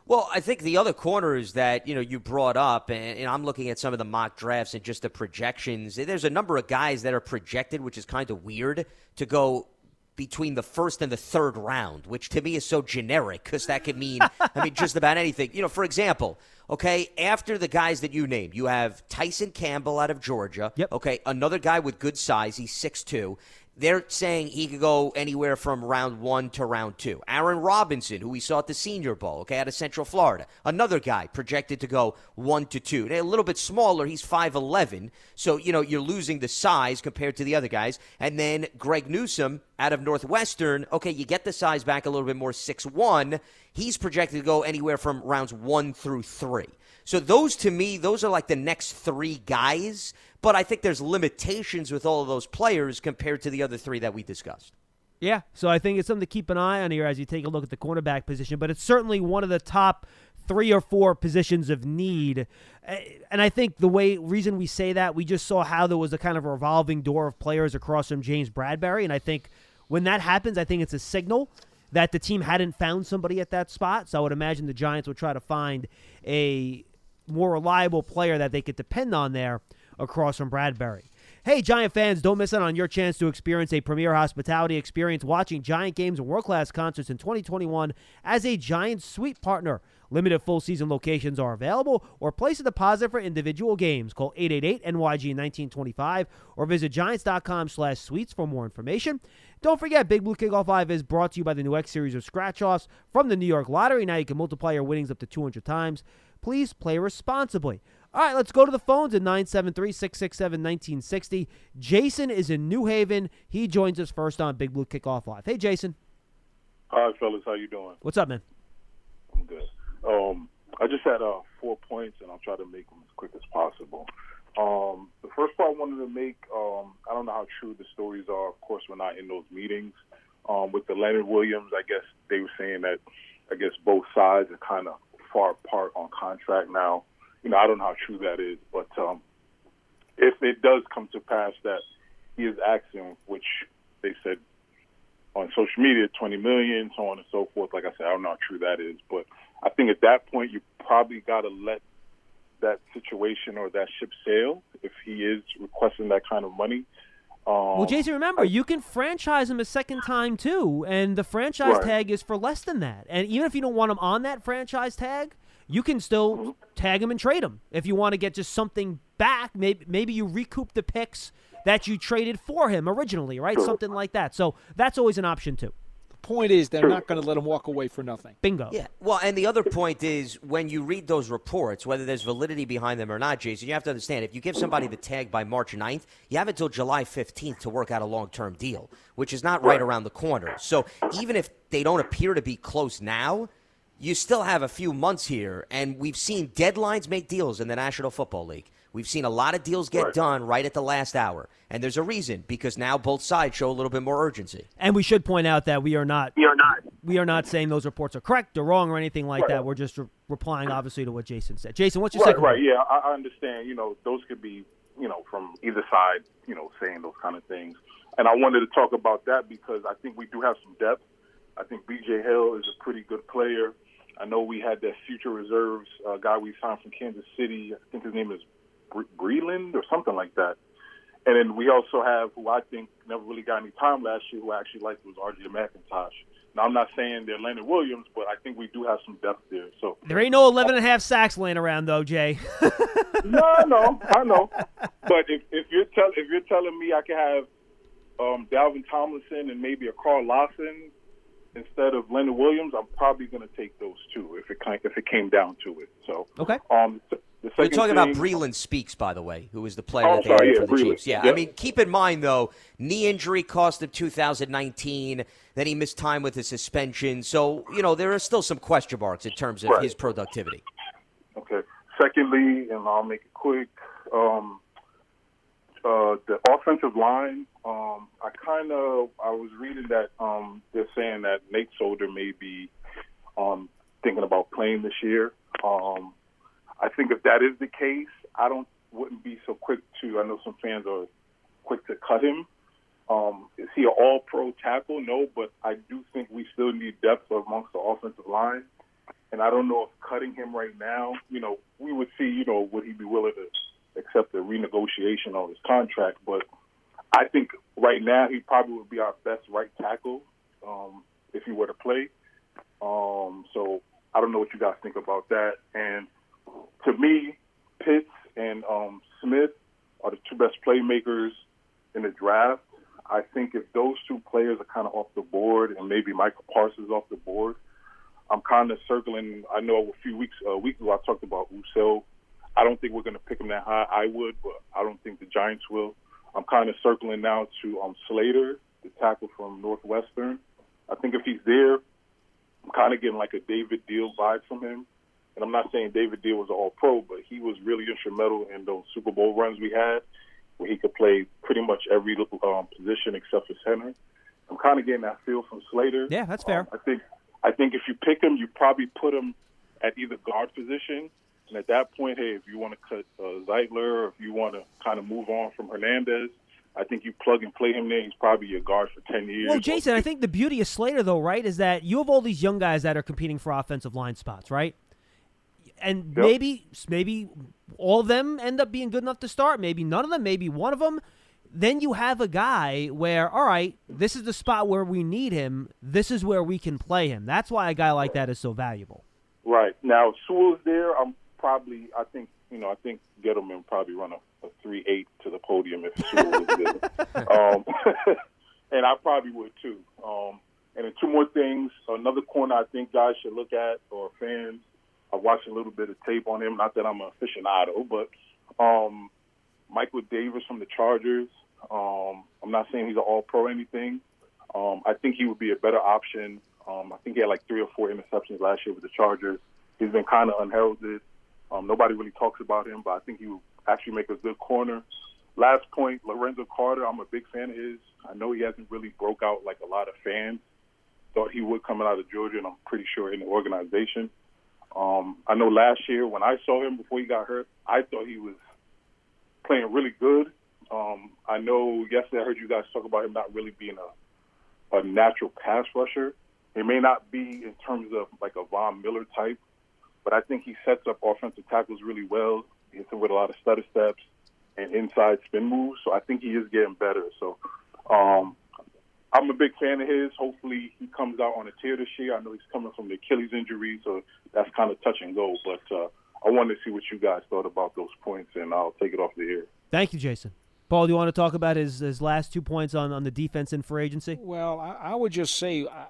Well, I think the other corners that you know you brought up, and, and, I'm looking at some of the mock drafts and just the projections. There's a number of guys that are projected, which is kind of weird to go between the first and the third round, which to me is so generic because that could mean, I mean, just about anything. You know, for example, okay, after the guys that you named, you have Tyson Campbell out of Georgia.
Yep.
Okay, another guy with good size. He's six two. They're saying he could go anywhere from round one to round two. Aaron Robinson, who we saw at the Senior Bowl, okay, out of Central Florida, another guy projected to go one to two. a little bit smaller, he's five eleven, so you know you're losing the size compared to the other guys. And then Greg Newsome out of Northwestern, okay, you get the size back a little bit more, six one. He's projected to go anywhere from rounds one through three. So those to me, those are like the next three guys. But I think there's limitations with all of those players compared to the other three that we discussed.
Yeah, so I think it's something to keep an eye on here as you take a look at the cornerback position. But it's certainly one of the top three or four positions of need. And I think the way reason we say that, we just saw how there was a kind of revolving door of players across from James Bradberry. And I think when that happens, I think it's a signal that the team hadn't found somebody at that spot. So I would imagine the Giants would try to find a more reliable player that they could depend on there across from Bradberry. Hey, Giant fans, don't miss out on your chance to experience a premier hospitality experience watching Giant games and world class concerts in 2021 as a Giant Suite partner. Limited full season locations are available or place a deposit for individual games. Call 888 NYG 1925 or visit giants.com slash suites for more information. Don't forget, Big Blue Kickoff Live is brought to you by the new X series of scratch offs from the New York Lottery. Now you can multiply your winnings up to 200 times. Please play responsibly. All right, let's go to the phones at 973 667 1960. Jason is in New Haven. He joins us first on Big Blue Kickoff Live. Hey, Jason.
Hi, fellas. How you doing?
What's up, man?
I'm good. Um, I just had uh, four points, and I'll try to make them as quick as possible. Um, the first part I wanted to make, um, I don't know how true the stories are. Of course, we're not in those meetings. Um, with the Leonard Williams, I guess they were saying that I guess both sides are kind of far apart on contract now you know, I don't know how true that is, but um, if it does come to pass that he is asking, which they said on social media, 20 million, so on and so forth. Like I said, I don't know how true that is, but I think at that point you probably got to let that situation or that ship sail if he is requesting that kind of money. Um,
well, Jason, remember, I, you can franchise him a second time too, and the franchise right. tag is for less than that. And even if you don't want him on that franchise tag, you can still mm-hmm. tag him and trade him if you want to get just something back. Maybe maybe you recoup the picks that you traded for him originally, right? Sure. Something like that. So that's always an option too.
The point is they're not going to let him walk away for nothing.
Bingo.
Yeah. Well, and the other point is when you read those reports, whether there's validity behind them or not, Jason, you have to understand if you give somebody the tag by March 9th, you have until July 15th to work out a long-term deal, which is not right around the corner. So even if they don't appear to be close now, you still have a few months here, and we've seen deadlines make deals in the National Football League. We've seen a lot of deals get right. done right at the last hour, and there's a reason because now both sides show a little bit more urgency.
And we should point out that we are not we are not we are not saying those reports are correct or wrong or anything like right. that. We're just re- replying obviously to what Jason said. Jason, what's your
right,
second?
Right, yeah, I, I understand. You know, those could be you know from either side, you know, saying those kind of things. And I wanted to talk about that because I think we do have some depth. I think B.J. Hill is a pretty good player. I know we had that future reserves uh, guy we signed from Kansas City. I think his name is Breeland or something like that. And then we also have who I think never really got any time last year, who I actually liked was RJ McIntosh. Now I'm not saying they're Leonard Williams, but I think we do have some depth there. So
there ain't no 11 and a half sacks laying around though, Jay.
no, no, I know. But if, if you're tell, if you're telling me I can have um, Dalvin Tomlinson and maybe a Carl Lawson instead of Leonard Williams, I'm probably going to take those two if it if it came down to it. So
okay.
Um,
we're talking
thing,
about Breeland Speaks, by the way, who is the player
oh,
that they
sorry, yeah,
for the
Breeland.
Chiefs. Yeah. I mean, keep in mind though, knee injury cost him 2019. Then he missed time with his suspension. So you know there are still some question marks in terms of
right.
his productivity.
Okay. Secondly, and I'll make it quick. Um, uh, the offensive line, um, I kind of I was reading that um, they're saying that Nate Solder may be um, thinking about playing this year. Um, I think if that is the case, I don't wouldn't be so quick to. I know some fans are quick to cut him. Um, is he an all-pro tackle? No, but I do think we still need depth amongst the offensive line. And I don't know if cutting him right now, you know, we would see, you know, would he be willing to accept a renegotiation on his contract. But I think right now he probably would be our best right tackle um, if he were to play. Um, so I don't know what you guys think about that. And to me, Pitts and um, Smith are the two best playmakers in the draft. I think if those two players are kind of off the board, and maybe Michael Parsons off the board, I'm kind of circling. I know a few weeks, a week ago, I talked about Sewell I don't think we're going to pick him that high. I would, but I don't think the Giants will. I'm kind of circling now to um, Slater, the tackle from Northwestern. I think if he's there, I'm kind of getting like a David Diehl vibe from him. And I'm not saying David Diehl was all pro, but he was really instrumental in those Super Bowl runs we had, where he could play pretty much every um, position except for center. I'm kind of getting that feel from Slater.
Yeah, that's fair.
Um, I think I think if you pick him, you probably put him at either guard position and at that point, hey, if you want to cut uh, Zeitler or if you want to kind of move on from Hernandez, I think you plug and play him there. He's probably your guard for 10 years.
Well, Jason, I think the beauty of Slater, though, right, is that you have all these young guys that are competing for offensive line spots, right? And yep. maybe maybe all of them end up being good enough to start. Maybe none of them. Maybe one of them. then you have a guy where, all right, this is the spot where we need him. This is where we can play him. That's why a guy like that is so valuable.
Right now, if Sewell's there. I'm probably. I think you know. I think Gettleman probably run a, a three eight to the podium if Sewell was there. um, and I probably would too. Um, and then two more things. Another corner I think guys should look at, or fans. I watched a little bit of tape on him. Not that I'm an aficionado, but um, Michael Davis from the Chargers. Um, I'm not saying he's an All Pro or anything. Um, I think he would be a better option. Um, I think he had like three or four interceptions last year with the Chargers. He's been kind of unheralded. Um, nobody really talks about him, but I think he would actually make a good corner. Last point, Lorenzo Carter. I'm a big fan of his. I know he hasn't really broke out like a lot of fans thought he would coming out of Georgia, and I'm pretty sure in the organization. Um, I know last year when I saw him before he got hurt, I thought he was playing really good. Um, I know yesterday I heard you guys talk about him not really being a, a natural pass rusher. He may not be in terms of like a Von Miller type, but I think he sets up offensive tackles really well. He hits them with a lot of stutter steps and inside spin moves. So I think he is getting better. So um, I'm a big fan of his. Hopefully, he comes out on a tear this year. I know he's coming from the Achilles injury, so that's kind of touch and go. But uh, I wanted to see what you guys thought about those points, and I'll take it off the air.
Thank you, Jason. Paul, do you want to talk about his, his last two points on, on the defense and free agency?
Well, I, I would just say uh,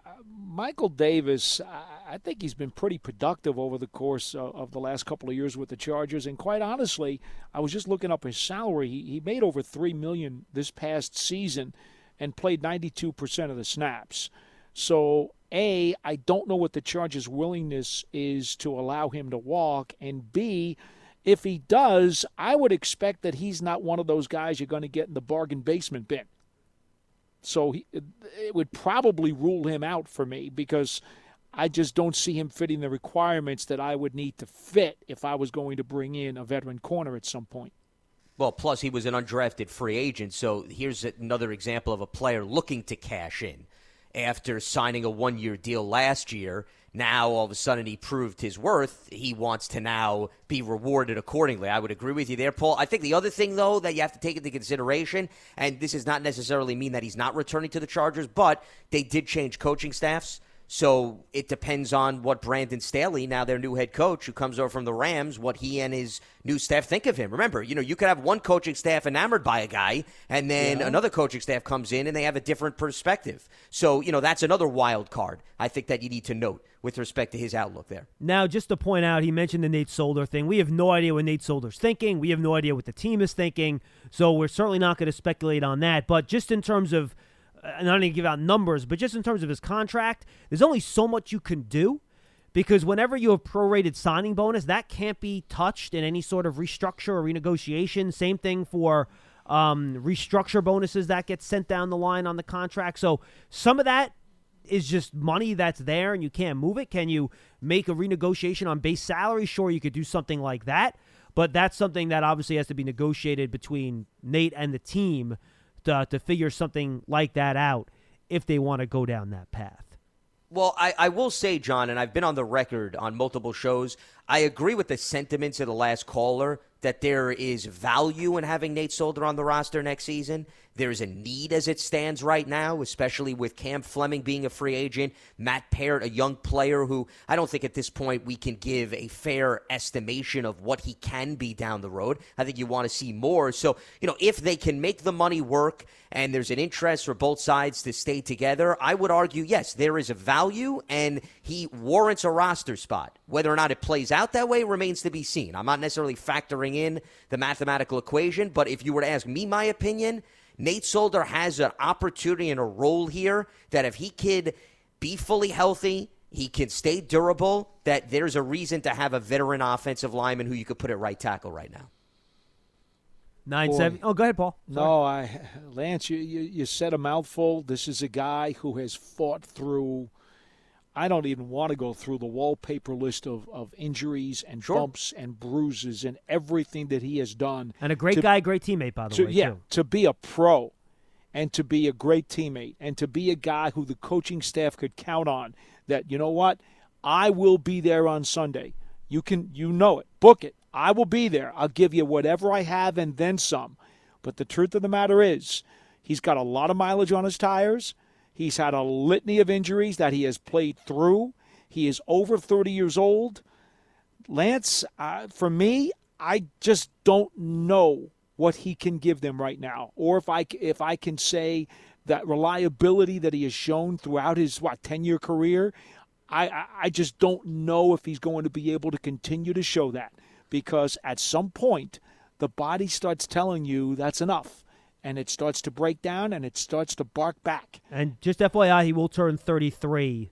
Michael Davis, I, I, think he's been pretty productive over the course of, of, the last couple of years with the Chargers. And quite honestly, I was just looking up his salary. He, he made over 3 million this past season and played 92% of the snaps. So, A, I don't know what the Chargers' willingness is to allow him to walk. And B, if he does, I would expect that he's not one of those guys you're going to get in the bargain basement bin. So he, it would probably rule him out for me because I just don't see him fitting the requirements that I would need to fit if I was going to bring in a veteran corner at some point.
Well, plus he was an undrafted free agent, so here's another example of a player looking to cash in after signing a one year deal last year. Now, all of a sudden, he proved his worth. He wants to now be rewarded accordingly. I would agree with you there, Paul. I think the other thing, though, that you have to take into consideration, and this does not necessarily mean that he's not returning to the Chargers, but they did change coaching staffs. So it depends on what Brandon Staley, now their new head coach, who comes over from the Rams, what he and his new staff think of him. Remember, you know, you could have one coaching staff enamored by a guy, and then yeah. another coaching staff comes in and they have a different perspective. So, you know, that's another wild card I think that you need to note with respect to his outlook there.
Now, just to point out, he mentioned the Nate Solder thing. We have no idea what Nate Solder's thinking. We have no idea what the team is thinking. So we're certainly not going to speculate on that. But just in terms of – and I don't even give out numbers, but just in terms of his contract, there's only so much you can do because whenever you have prorated signing bonus, that can't be touched in any sort of restructure or renegotiation. Same thing for um, restructure bonuses that get sent down the line on the contract. So some of that is just money that's there and you can't move it. Can you make a renegotiation on base salary? Sure, you could do something like that. But that's something that obviously has to be negotiated between Nate and the team to, uh, to figure something like that out if they want to go down that path.
Well, I, I will say, John, and I've been on the record on multiple shows, I agree with the sentiments of the last caller that there is value in having Nate Solder on the roster next season. There's a need as it stands right now, especially with Cam Fleming being a free agent, Matt Peart, a young player who I don't think at this point we can give a fair estimation of what he can be down the road. I think you want to see more. So, you know, if they can make the money work and there's an interest for both sides to stay together, I would argue, yes, there is a value and he warrants a roster spot. Whether or not it plays out that way remains to be seen. I'm not necessarily factoring in the mathematical equation, but if you were to ask me my opinion, Nate Solder has an opportunity and a role here that if he could be fully healthy, he can stay durable, that there's a reason to have a veteran offensive lineman who you could put at right tackle right now.
Nine Boy. seven. Oh, go ahead, Paul.
Sorry. No, I, Lance, you, you you said a mouthful. This is a guy who has fought through I don't even want to go through the wallpaper list of, of injuries and sure. bumps and bruises and everything that he has done.
And a great
to,
guy, great teammate, by the
to,
way.
Yeah,
too.
to be a pro and to be a great teammate and to be a guy who the coaching staff could count on that, you know what, I will be there on Sunday. You can, you know it, book it. I will be there. I'll give you whatever I have and then some. But the truth of the matter is, he's got a lot of mileage on his tires. He's had a litany of injuries that he has played through. He is over 30 years old. Lance, uh, for me, I just don't know what he can give them right now, or if I if I can say that reliability that he has shown throughout his what 10 year career. I, I just don't know if he's going to be able to continue to show that because at some point the body starts telling you that's enough and it starts to break down and it starts to bark back.
And just FYI, he will turn 33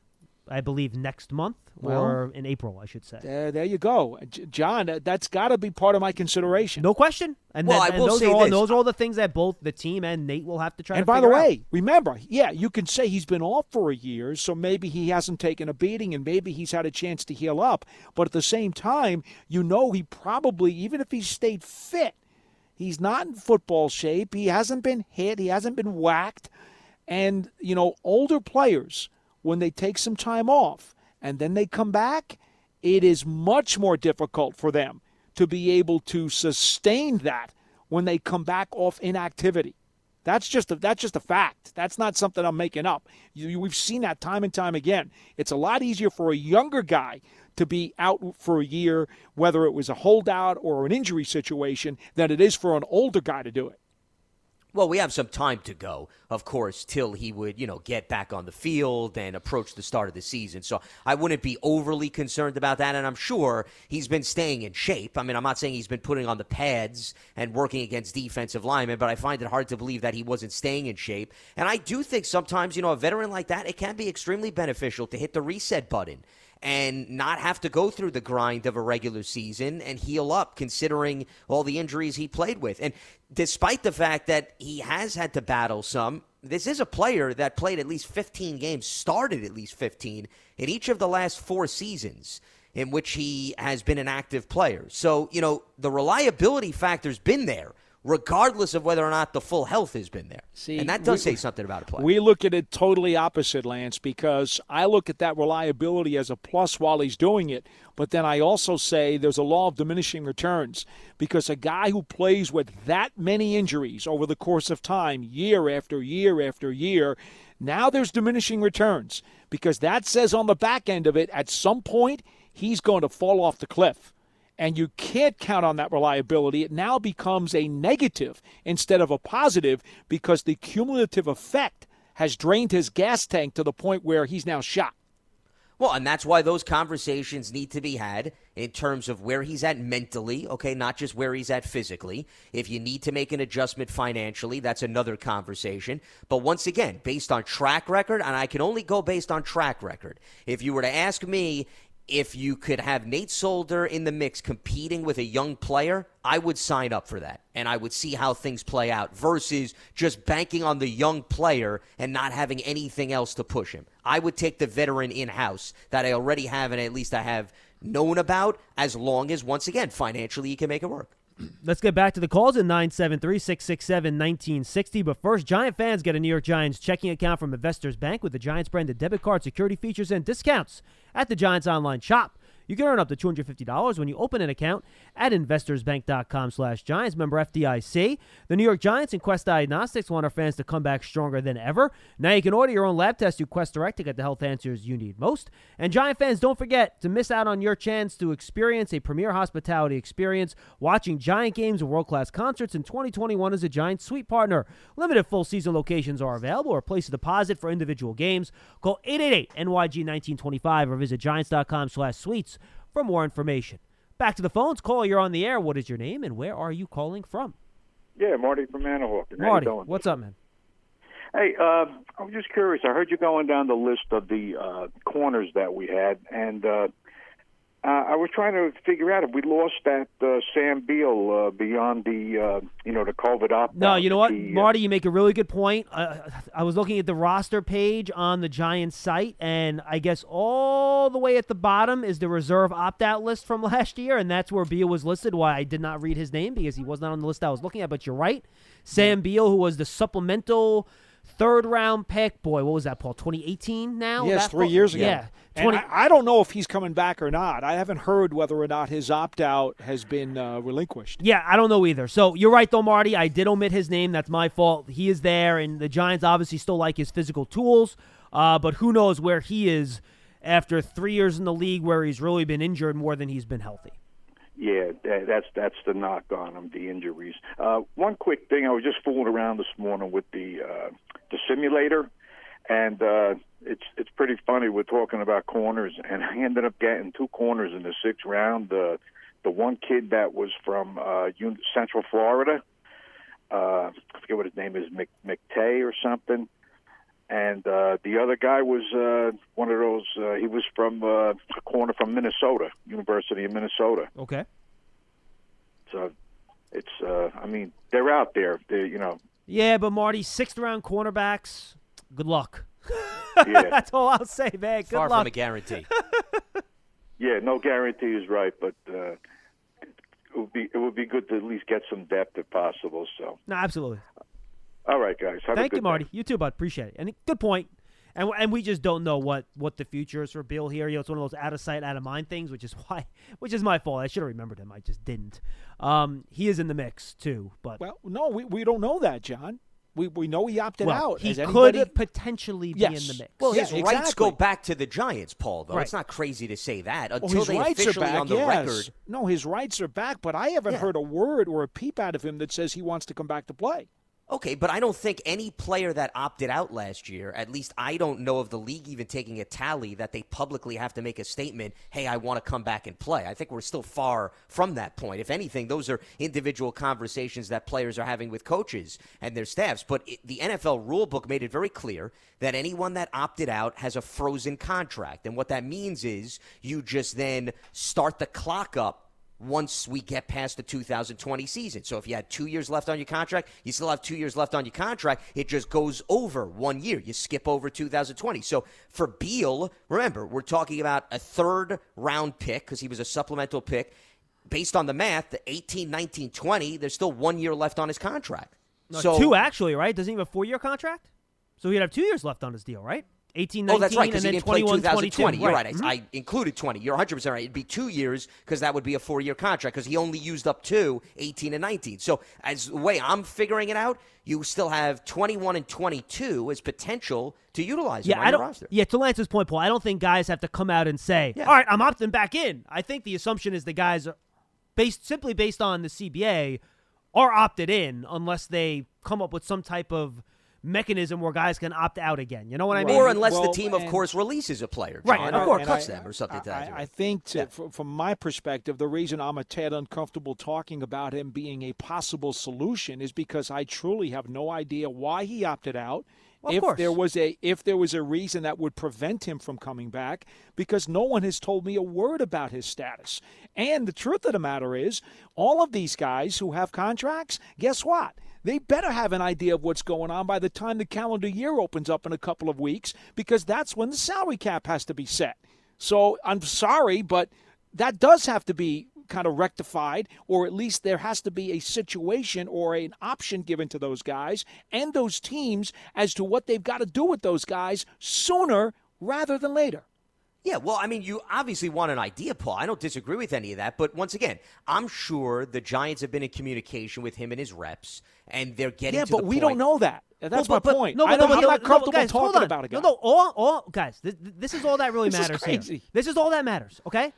I believe, next month
well,
or in April, I should say.
There, there you go, J- John. Uh, that's got to be part of my consideration.
No question. And,
well,
then,
I will
those
say
are all,
this.
those are all the things that both the team and Nate will have to try.
And
to
by the way,
out.
remember, yeah, you can say he's been off for a year, so maybe he hasn't taken a beating, and maybe he's had a chance to heal up. But at the same time, you know, he probably, even if he stayed fit, he's not in football shape. He hasn't been hit. He hasn't been whacked. And you know, older players when they take some time off and then they come back, it is much more difficult for them to be able to sustain that when they come back off inactivity. That's just a, that's just a fact. That's not something I'm making up. You, we've seen that time and time again. It's a lot easier for a younger guy to be out for a year, whether it was a holdout or an injury situation, than it is for an older guy to do it.
Well, we have some time to go, of course, till he would, you know, get back on the field and approach the start of the season. So I wouldn't be overly concerned about that. And I'm sure he's been staying in shape. I mean, I'm not saying he's been putting on the pads and working against defensive linemen, but I find it hard to believe that he wasn't staying in shape. And I do think sometimes, you know, a veteran like that, it can be extremely beneficial to hit the reset button and not have to go through the grind of a regular season and heal up considering all the injuries he played with. And despite the fact that he has had to battle some, this is a player that played at least 15 games, started at least 15 in each of the last four seasons in which he has been an active player. So, you know, the reliability factor's been there regardless of whether or not the full health has been there.
See,
and that does
we-
say something about a player.
We look at it totally opposite, Lance, because I look at that reliability as a plus while he's doing it. But then I also say there's a law of diminishing returns because a guy who plays with that many injuries over the course of time, year after year after year, now there's diminishing returns because that says on the back end of it, at some point, he's going to fall off the cliff and you can't count on that reliability, it now becomes a negative instead of a positive because the cumulative effect has drained his gas tank to the point where he's now shot.
Well, and that's why those conversations need to be had in terms of where he's at mentally, okay, not just where he's at physically. If you need to make an adjustment financially, that's another conversation. But once again, based on track record, and I can only go based on track record. If you were to ask me if you could have Nate Solder in the mix competing with a young player, I would sign up for that and I would see how things play out versus just banking on the young player and not having anything else to push him. I would take the veteran in house that I already have and at least I have known about as long as, once again, financially you can make it work.
Let's get back to the calls at 973 667 1960. But first, Giant fans get a New York Giants checking account from Investors Bank with the Giants branded debit card security features and discounts at the Giants online shop. You can earn up to $250 when you open an account at investorsbank.com slash Giants. Member FDIC. The New York Giants and Quest Diagnostics want our fans to come back stronger than ever. Now you can order your own lab test through Quest Direct to get the health answers you need most. And Giant fans, don't forget to miss out on your chance to experience a premier hospitality experience watching Giant games and world-class concerts in 2021 as a Giant Suite partner. Limited full season locations are available or place a deposit for individual games. Call 888-NYG-1925 or visit giants.com slash suites for more information. Back to the phones. Call, you're on the air. What is your name and where are you calling from?
Yeah, Marty from Manahawk. How you
Marty, what's up, man?
Hey, uh, I'm just curious. I heard you going down the list of the uh, corners that we had, and uh, uh, I was trying to figure out if we lost that uh, Sam Beal uh, beyond the, uh, you know, the COVID opt.
No, you know what,
He, uh,
Marty, you make a really good point. Uh, I was looking at the roster page on the Giants site, and I guess all the way at the bottom is the reserve opt-out list from last year, and that's where Beal was listed. Why I did not read his name because he was not on the list I was looking at. But you're right, Sam Beal, who was the supplemental third round pick. Boy, what was that, Paul? 2018 now?
Yes, three years ago.
Yeah.
And
20
I, I don't know if he's coming back or not. I haven't heard whether or not his opt out has been uh, relinquished.
Yeah, I don't know either. So you're right, though, Marty. I did omit his name. That's my fault. He is there, and the Giants obviously still like his physical tools. Uh, but who knows where he is after three years in the league where he's really been injured more than he's been healthy.
Yeah, that's that's the knock on him, the injuries. Uh, one quick thing, I was just fooling around this morning with the uh, the simulator, and uh, it's it's pretty funny. We're talking about corners, and I ended up getting two corners in the sixth round. The the one kid that was from uh, Central Florida, uh, I forget what his name is, Mc, McTay or something. And uh, the other guy was uh, one of those. Uh, he was from uh, a corner from Minnesota, University of Minnesota.
Okay.
So it's. Uh, I mean, they're out there. They, you know.
Yeah, but Marty, sixth round cornerbacks, good luck.
Yeah.
That's all I'll say, man. Good
Far
luck.
from a guarantee.
Yeah, no guarantee is right, but uh, it would be it would be good to at least get some depth if possible. So,
No, absolutely.
All right, guys. Have a
Thank
good
you, Marty.
Day.
You too, bud. Appreciate it. And good point. And and we just don't know what what the future is for Bill here. You know, it's one of those out of sight, out of mind things, which is why, which is my fault. I should have remembered him. I just didn't. Um, he is in the mix too, but
Well, no, we, we don't know that, John. We we know he opted
well,
out.
he
Has
could potentially be
Yes.
in the mix.
Well,
Yeah,
his rights go back to the Giants, Paul. Though
Right.
it's not crazy to say that
Well,
until
his
they
rights are
officially
back.
on the
yes.
record.
No, his rights are back, but I haven't
Yeah.
heard a word or a peep out of him that says he wants to come back to play.
Okay, but I don't think any player that opted out last year, at least I don't know of the league even taking a tally that they publicly have to make a statement, hey, I want to come back and play. I think we're still far from that point. If anything, those are individual conversations that players are having with coaches and their staffs. But it, the NFL rulebook made it very clear that anyone that opted out has a frozen contract. And what that means is you just then start the clock up once we get past the 2020 season. So if you had two years left on your contract, you still have two years left on your contract. It just goes over one year. You skip over 2020. So for Beal, remember, we're talking about a third round pick because he was a supplemental pick. Based on the math, the 18, 19, 20, there's still one year left on his contract.
No,
so
two actually, right? Doesn't he have a four year contract? So he'd have two years left on his deal, right? 18,
Oh,
19,
that's right,
and
because he
then
didn't play
21,
2020.
22.
You're right.
Mhm.
I, I included 20. You're 100% right. It'd be two years because that would be a four year contract because he only used up two, 18 and 19. So, as the way I'm figuring it out, you still have 21 and 22 as potential to utilize
Yeah, I don't.
roster.
Yeah, to Lance's point, Paul, I don't think guys have to come out and say, "All right, I'm opting back in." I think the assumption is the guys are based simply based on the CBA are opted in unless they come up with some type of mechanism where guys can opt out again. You know what I mean?
Or unless
Well,
the team, of course, releases a player,
Right,
John,
of
or,
course.
or cuts
I-
them or something to
I. I think, to, fr- from my perspective, the reason I'm a tad uncomfortable talking about him being a possible solution is because I truly have no idea why he opted out.
Well, of
if
course.
there was a if there was a reason that would prevent him from coming back, because no one has told me a word about his status. And the truth of the matter is, all of these guys who have contracts, guess what? They better have an idea of what's going on by the time the calendar year opens up in a couple of weeks, because that's when the salary cap has to be set. So I'm sorry, but that does have to be kind of rectified, or at least there has to be a situation or an option given to those guys and those teams as to what they've got to do with those guys sooner rather than later.
Yeah, well, I mean, you obviously want an idea, Paul. I don't disagree with any of that. But once again, I'm sure the Giants have been in communication with him and his reps, and they're getting
Yeah, but we
point.
don't know that. That's
Well,
my
but- but-
point.
No,
I
but,
don't,
no,
I'm
but-
not
no,
comfortable
guys,
talking about a guy.
No, no, all, all guys. This, this is all that really
This is
matters here. This is all that matters. Okay.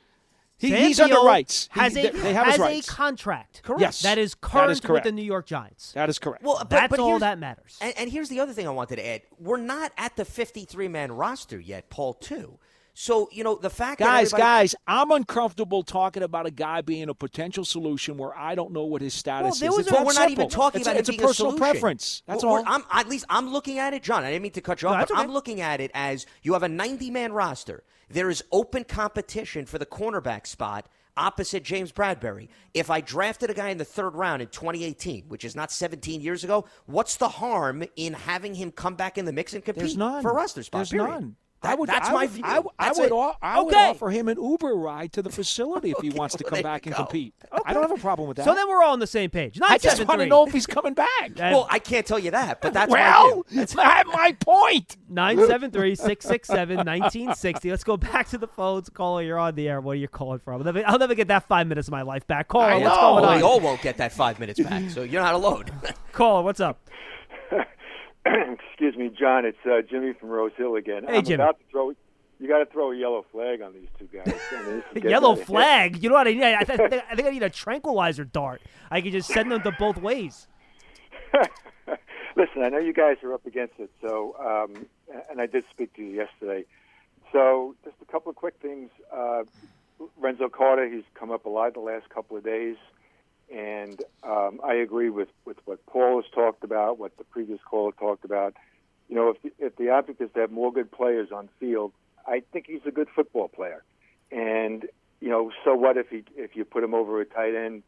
He- he's under rights. He-
Has a
they- have his
has
rights.
a contract.
Correct. Yes.
That is
That
current
is
with
correct.
the New York Giants.
That is correct.
Well, but,
That's
but
all that matters.
And, and here's the other thing I wanted to add: we're not at the 53 man roster yet, Paul. Too. So you know the fact
Guys,
that everybody-
guys, I'm uncomfortable talking about a guy being a potential solution where I don't know what his status
there
is.
a-
But we're not even talking
it's
about
a,
it
it's a personal
solution.
preference. That's
We're-
all.
I'm, at least I'm looking at it, John. I didn't mean to cut you off,
No,
but I'm looking at it as you have a 90 man roster. There is open competition for the cornerback spot opposite James Bradberry. If I drafted a guy in the third round in 2018, which is not 17 years ago, what's the harm in having him come back in the mix and compete for a roster spot?
There's
period?
none. I would.
that's
I
my
would,
view.
I, would- I would.
it.
o- I would
Okay.
offer him an Uber ride to the facility if he wants to come
there
back and
go.
compete. I don't have a problem with that.
So then we're all on the same page.
I just want to know if he's coming back.
Well, I can't tell you that, but that's my
well,
view.
that's my point.
973 667 1960. Let's go back to the phones. Caller, you're on the air. What are you calling from? I'll never, I'll never get that five minutes of my life back. Caller, what's going
Well,
on?
we all won't get that five minutes back, so you're not alone.
Caller, what's up?
Excuse me, John. It's uh, Jimmy from Rose Hill again.
Hey,
I'm
Jimmy.
about to throw. You got to throw a yellow flag on these two guys. I mean, this is getting
Yellow flag. You know what I need? I, I, think, I think I need a tranquilizer dart. I can just send them to both ways.
Listen, I know you guys are up against it. So, um, and I did speak to you yesterday. So, just a couple of quick things. Uh, Renzo Carter, he's come up a lot the last couple of days, and um, I agree with with what Paul has talked about, what the previous caller talked about. You know, if the, if the to have more good players on field, I think he's a good football player. And you know, so what if he if you put him over a tight end?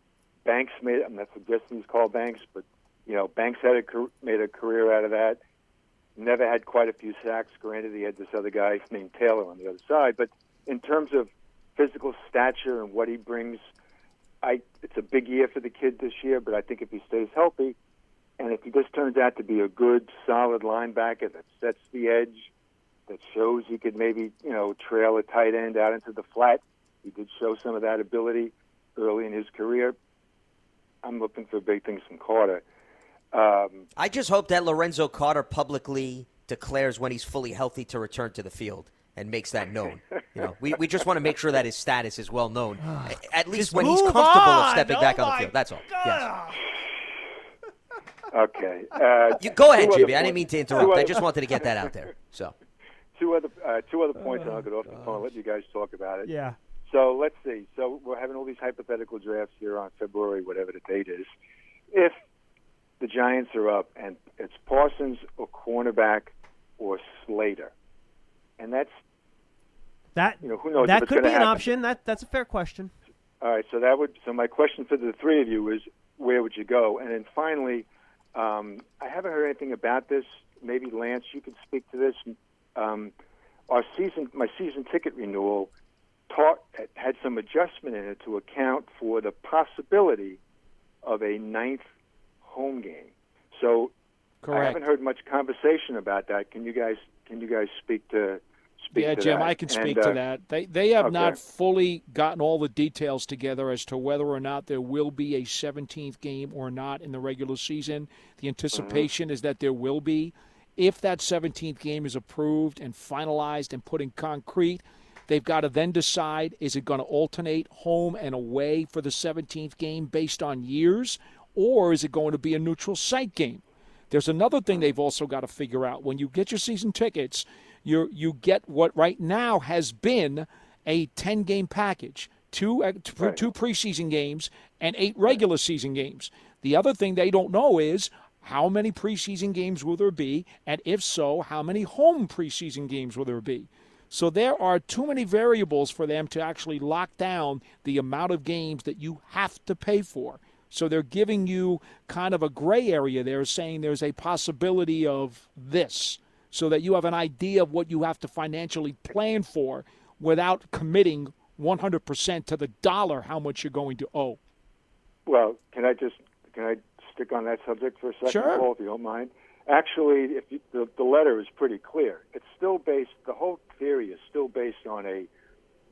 Banks made. I'm not suggesting he's called Banks, but you know, Banks had a made a career out of that. Never had quite a few sacks. Granted, he had this other guy named Taylor on the other side, but in terms of physical stature and what he brings, I it's a big year for the kid this year. But I think if he stays healthy, and if he just turns out to be a good, solid linebacker that sets the edge, that shows he could maybe you know trail a tight end out into the flat, he did show some of that ability early in his career. I'm looking for big things from Carter. Um,
I just hope that Lorenzo Carter publicly declares when he's fully healthy to return to the field and makes that known. You know, we, we just want to make sure that his status is well known, at least
Just
when he's
move
comfortable of stepping
Oh
back on the field. That's all. Yes.
okay. Uh,
You go ahead,
two
Jimmy. I didn't mean to
two
interrupt. I just wanted to get that out there. So
two other uh, two other points, and I'll get off the phone and let you guys talk about it.
Yeah.
So let's see. So we're having all these hypothetical drafts here on February, whatever the date is. If the Giants are up and it's Parsons or cornerback or Slater, and that's
That
you know who knows
that could be an
happen.
option. That that's a fair question.
All right, so that would so my question for the three of you is where would you go? And then finally, um, I haven't heard anything about this. Maybe Lance, you could speak to this. Um, our season, my season ticket renewal, taught had some adjustment in it to account for the possibility of a ninth home game. So I haven't heard much conversation about that. Can you guys can you guys speak to speak
yeah,
to
Jim,
that?
I can speak
And,
to
uh,
that. They they have not fully gotten all the details together as to whether or not there will be a 17th game or not in the regular season. The anticipation is that there will be. If that 17th game is approved and finalized and put in concrete, they've got to then decide is it going to alternate home and away for the 17th game based on years, or is it going to be a neutral site game? There's another thing they've also got to figure out. When you get your season tickets, you you get what right now has been a 10 game package, two uh,
Right.
two preseason games and eight regular season games. The other thing they don't know is how many preseason games will there be, and if so, how many home preseason games will there be? So there are too many variables for them to actually lock down the amount of games that you have to pay for. So they're giving you kind of a gray area there, saying there's a possibility of this, so that you have an idea of what you have to financially plan for without committing 100% to the dollar how much you're going to owe.
Well, can I just can I stick on that subject for a second,
Sure.
Paul, if you don't mind? Actually, if you, the the letter is pretty clear. It's still based. The whole theory is still based on a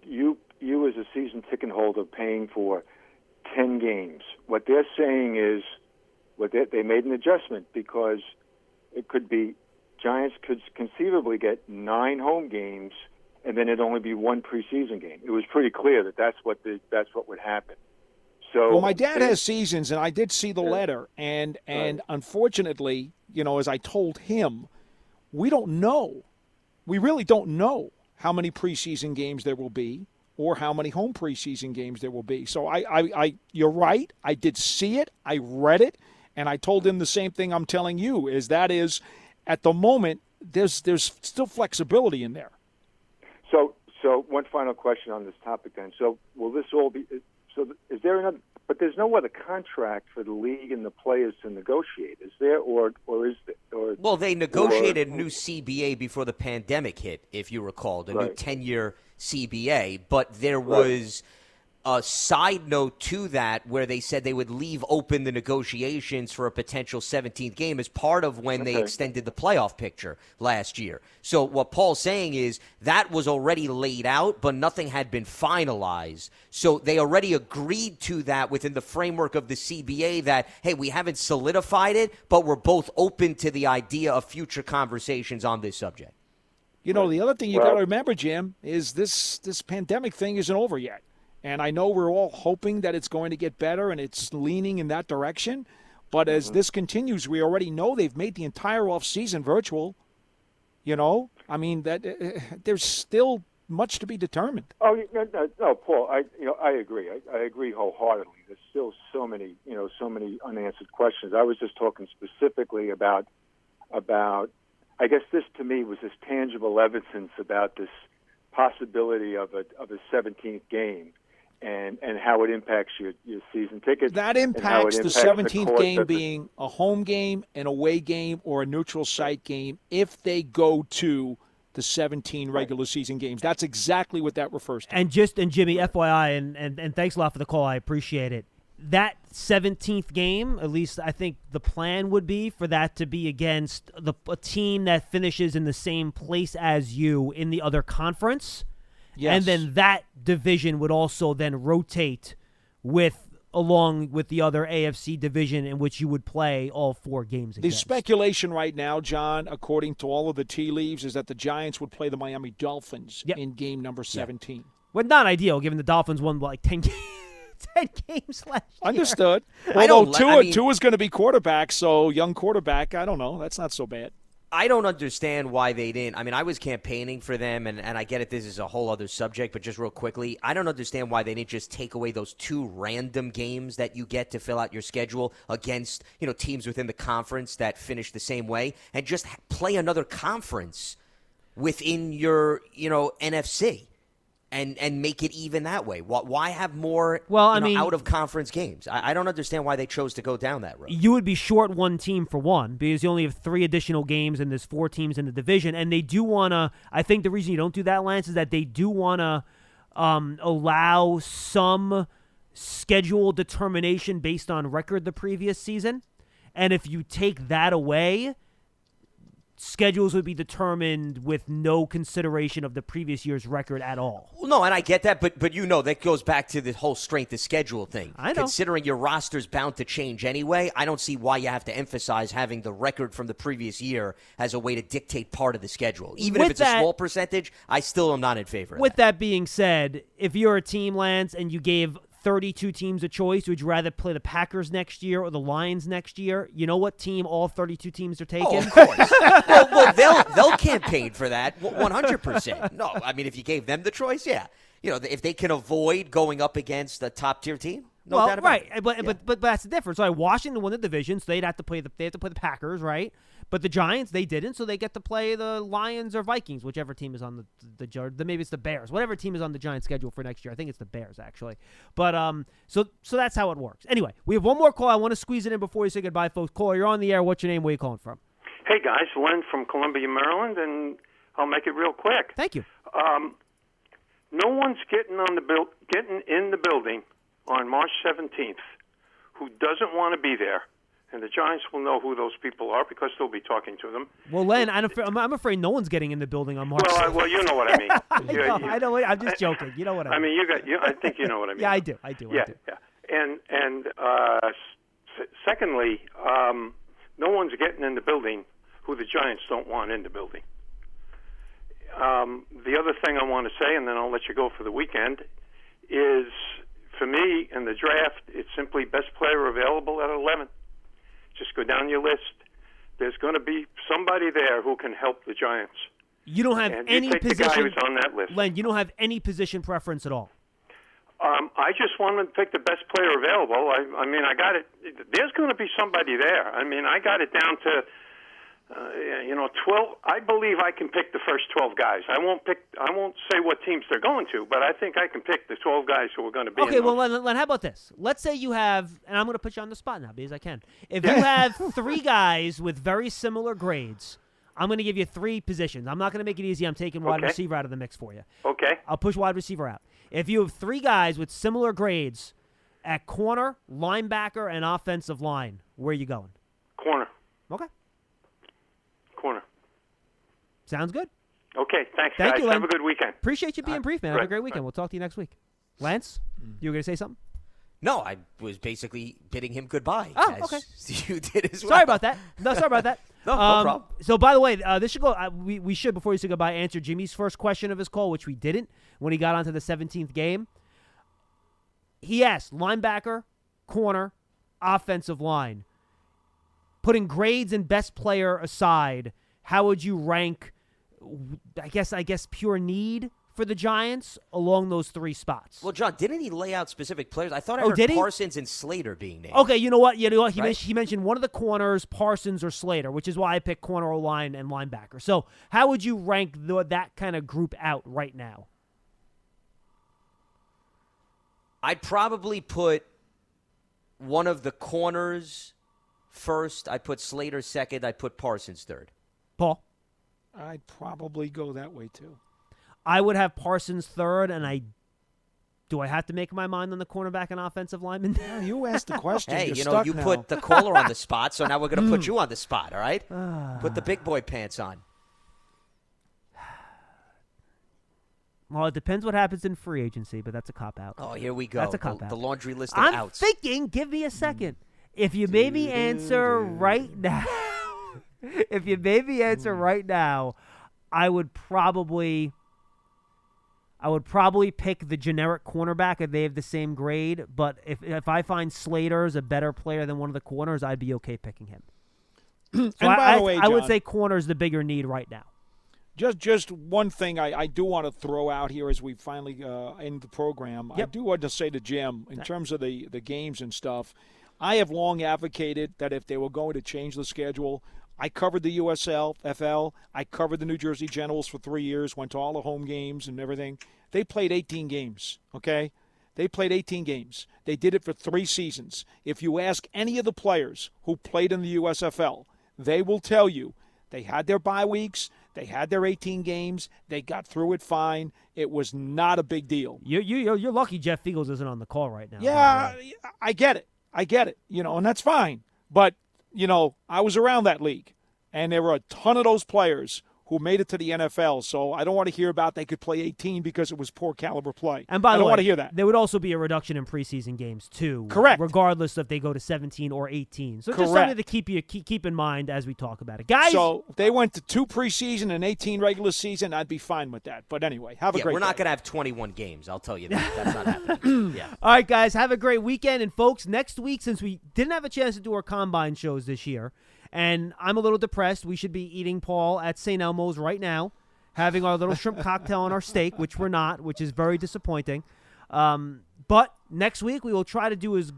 you you as a season ticket holder paying for ten games. What they're saying is, what they, they made an adjustment because it could be Giants could conceivably get nine home games, and then it'd only be one preseason game. It was pretty clear that that's what the, that's what would happen. So
Well, my dad
they-
has seasons, and I did see the letter, and and unfortunately, you know, as I told him, we don't know. We really don't know how many preseason games there will be, or how many home preseason games there will be. So I, I, I you're right. I did see it. I read it, and I told him the same thing I'm telling you. Is that is, at the moment, there's there's still flexibility in there.
So, so one final question on this topic then. So, will this all be? So, is there another but there's no other contract for the league and the players to negotiate, is there? Or or is there, or
Well, they negotiated a new CBA before the pandemic hit, if you recall, the new 10 year CBA. But there
Right.
was a side note to that where they said they would leave open the negotiations for a potential 17th game as part of when they extended the playoff picture last year. So what Paul's saying is that was already laid out, but nothing had been finalized. So they already agreed to that within the framework of the CBA that, hey, we haven't solidified it, but we're both open to the idea of future conversations on this subject.
You know, the other thing you
Well-
got to remember, Jim, is this this pandemic thing isn't over yet. And I know we're all hoping that it's going to get better and it's leaning in that direction. But as
Mm-hmm.
this continues, we already know they've made the entire off season virtual. You know, I mean that uh, there's still much to be determined.
Oh no, no, no, Paul. I you know I agree. I, I agree wholeheartedly. There's still so many you know so many unanswered questions. I was just talking specifically about about. I guess this to me was this tangible evidence about this possibility of a of a 17th game. And, and how it impacts your, your season tickets.
That
and how it
impacts the 17th
cost
game being a home game, an away game, or a neutral site game if they go to the 17 regular season games. That's exactly what that refers to.
And just and Jimmy, FYI, and, and and thanks a lot for the call. I appreciate it. That seventeenth game, at least I think the plan would be for that to be against the a team that finishes in the same place as you in the other conference.
Yes.
And then that division would also then rotate with along with the other AFC division in which you would play all four games
The
against.
speculation right now, John, according to all of the tea leaves, is that the Giants would play the Miami Dolphins
Yep.
in game number 17.
well, not ideal given the Dolphins won like 10 games, 10 games last year.
Understood.
I
Although
don't li-
Tua,
I mean-
Tua's going to be quarterback, so young quarterback, I don't know. That's not so bad.
I don't understand why they didn't. I mean, I was campaigning for them, and, and I get it. This is a whole other subject, but just real quickly, I don't understand why they didn't just take away those two random games that you get to fill out your schedule against you know teams within the conference that finish the same way, and just play another conference within your you know NFC. And, and make it even that way. Why, why have more
Well, I
know,
mean-
out of conference games? I, I don't understand why they chose to go down that road.
you would be short one team for one because you only have three additional games and there's four teams in the division and they do want to i think the reason you don't do that lance is that they do want to um, allow some schedule determination based on record the previous season and if you take that away schedules would be determined with no consideration of the previous year's record at all
Well, no, and I get that, but but you know that goes back to the whole strength of schedule thing.
I know.
Considering your roster's bound to change anyway, I don't see why you have to emphasize having the record from the previous year as a way to dictate part of the schedule. Even
With
if it's
that-
a small percentage, I still am not in favor of
With
that.
that being said, if you're a team, Lance, and you gave 32 teams a choice, would you rather play the Packers next year or the Lions next year? You know what team all 32 teams are taking?
Oh, of course. well, well, they'll they'll campaign for that one hundred percent. No, I mean if you gave them the choice, yeah, you know if they can avoid going up against a top tier team, no
well,
doubt about
right,
it.
but,
Yeah.
but but but that's the difference. Right, Washington won the division, so they'd have to play the they have to play the Packers, right? But the Giants they didn't, so they get to play the Lions or Vikings, whichever team is on the the, the, maybe it's the Bears, whatever team is on the Giants schedule for next year. I think it's the Bears actually. But um, so so that's how it works. Anyway, we have one more call. I want to squeeze it in before you say goodbye, folks. Caller, you're on the air. What's your name? Where you calling from?
Hey guys, Len from Columbia, Maryland, and I'll make it real quick.
Thank you.
Um, no one's getting on the build, getting in the building on March 17th who doesn't want to be there, and the Giants will know who those people are because they'll be talking to them.
Well, Len, I'm afraid, I'm, I'm afraid no one's getting in the building on March.
Well, I, well, you know what I mean.
I, know,
you,
I know. I'm just joking. You know what I mean.
I mean, you got. You, I think you know what I mean.
Yeah, I do. I do.
Yeah,
I do.
yeah. And and uh, s- secondly, um, no one's getting in the building who the Giants don't want in the building. Um, the other thing I want to say, and then I'll let you go for the weekend, is for me in the draft, it's simply best player available at 11. Just go down your list. There's going to be somebody there who can help the Giants.
You don't have
And
any
take the guy
position.
on that list.
Len, you don't have any position preference at all.
Um, I just want to pick the best player available. I, I mean, I got it. There's going to be somebody there. I mean, I got it down to Uh, you know, twelve. I believe I can pick the first twelve guys. I won't pick. I won't say what teams they're going to, but I think I can pick the twelve guys who are going to be.
Okay, well. Len, Len, how about this? Let's say you have, and I'm going to put you on the spot now because I can. If you have three guys with very similar grades, I'm going to give you three positions. I'm not going to make it easy. I'm taking wide
Okay.
receiver out of the mix for you.
Okay.
I'll push wide receiver out. If you have three guys with similar grades at corner, linebacker, and offensive line, where are you going?
corner.
Okay.
Corner.
Sounds good.
Okay. Thanks,
Thank
guys.
you, Len.
Have a good weekend.
Appreciate you being brief, man. Have a great weekend. We'll talk to you next week. Lance, you were going to say something?
No, I was basically bidding him goodbye.
Oh,
as
okay.
You did as well.
Sorry about that. No, sorry about that.
No, no
Um,
problem.
So, by the way, uh, this should go. Uh, we we should before you say goodbye answer Jimmy's first question of his call, which we didn't when he got onto the 17th game. He asked linebacker, corner, offensive line. Putting grades and best player aside, how would you rank? I guess I guess pure need for the Giants along those three spots.
Well, John, didn't he lay out specific players? I thought I
Oh,
heard
did he?
Parsons and Slater being named.
Okay, you know what? You know what? He,
Right?
mentioned, he mentioned one of the corners, Parsons or Slater, which is why I picked corner or line and linebacker. So, how would you rank the, that kind of group out right now?
I'd probably put one of the corners first. I'd put Slater second. I'd put Parsons third.
Paul,
I'd probably go that way too.
I would have Parsons third, and I do I have to make my mind on the cornerback and offensive lineman?
Yeah, you asked the question.
Hey,
You're
you know,
stuck
you
now.
put the caller on the spot, so now we're going to put you on the spot, all right? put the big boy pants on.
well, it depends what happens in free agency, but that's a cop out.
Oh, here we go.
That's a cop out.
the laundry list of
I'm
outs.
thinking. Give me a second. If you made me answer right now, if you made me answer right now, I would probably, I would probably pick the generic cornerback if they have the same grade. But if if I find Slater's a better player than one of the corners, I'd be okay picking him. So
And
I,
by the
I-
way,
I would
John-
say corner's the bigger need right now.
Just just one thing I, I do want to throw out here as we finally uh, end the program. I do want to say to Jim, in terms of the, the games and stuff, I have long advocated that if they were going to change the schedule, I covered the USL, FL, I covered the New Jersey Generals for three years, went to all the home games and everything. They played 18 games, okay? They played 18 games. They did it for three seasons. If you ask any of the players who played in the USFL, they will tell you they had their bye weeks. They had their 18 games. They got through it fine. It was not a big deal.
You you you're, you're lucky Jeff Feagles isn't on the call right now.
Yeah, I get it. I get it. You know, and that's fine. But, you know, I was around that league, and there were a ton of those players who made it to the NFL. So I don't want to hear about they could play 18 because it was poor caliber play.
And by
I
the
don't
way,
want to hear that.
there would also be a reduction in preseason games too.
Correct.
Regardless if they go to 17 or 18. So just
Correct.
something to keep you keep, keep in mind as we talk about it, guys.
So if they went to two preseason and 18 regular season, I'd be fine with that. But anyway, have a
yeah,
great
we're not
day.
going to have 21 games. I'll tell you that. That's not happening. Yeah.
All right, guys, have a great weekend. And folks, next week, since we didn't have a chance to do our combine shows this year, and I'm a little depressed, we should be eating Paul at St. Elmo's right now, having our little shrimp cocktail and our steak, which we're not, which is very disappointing. Um, but next week we will try to do as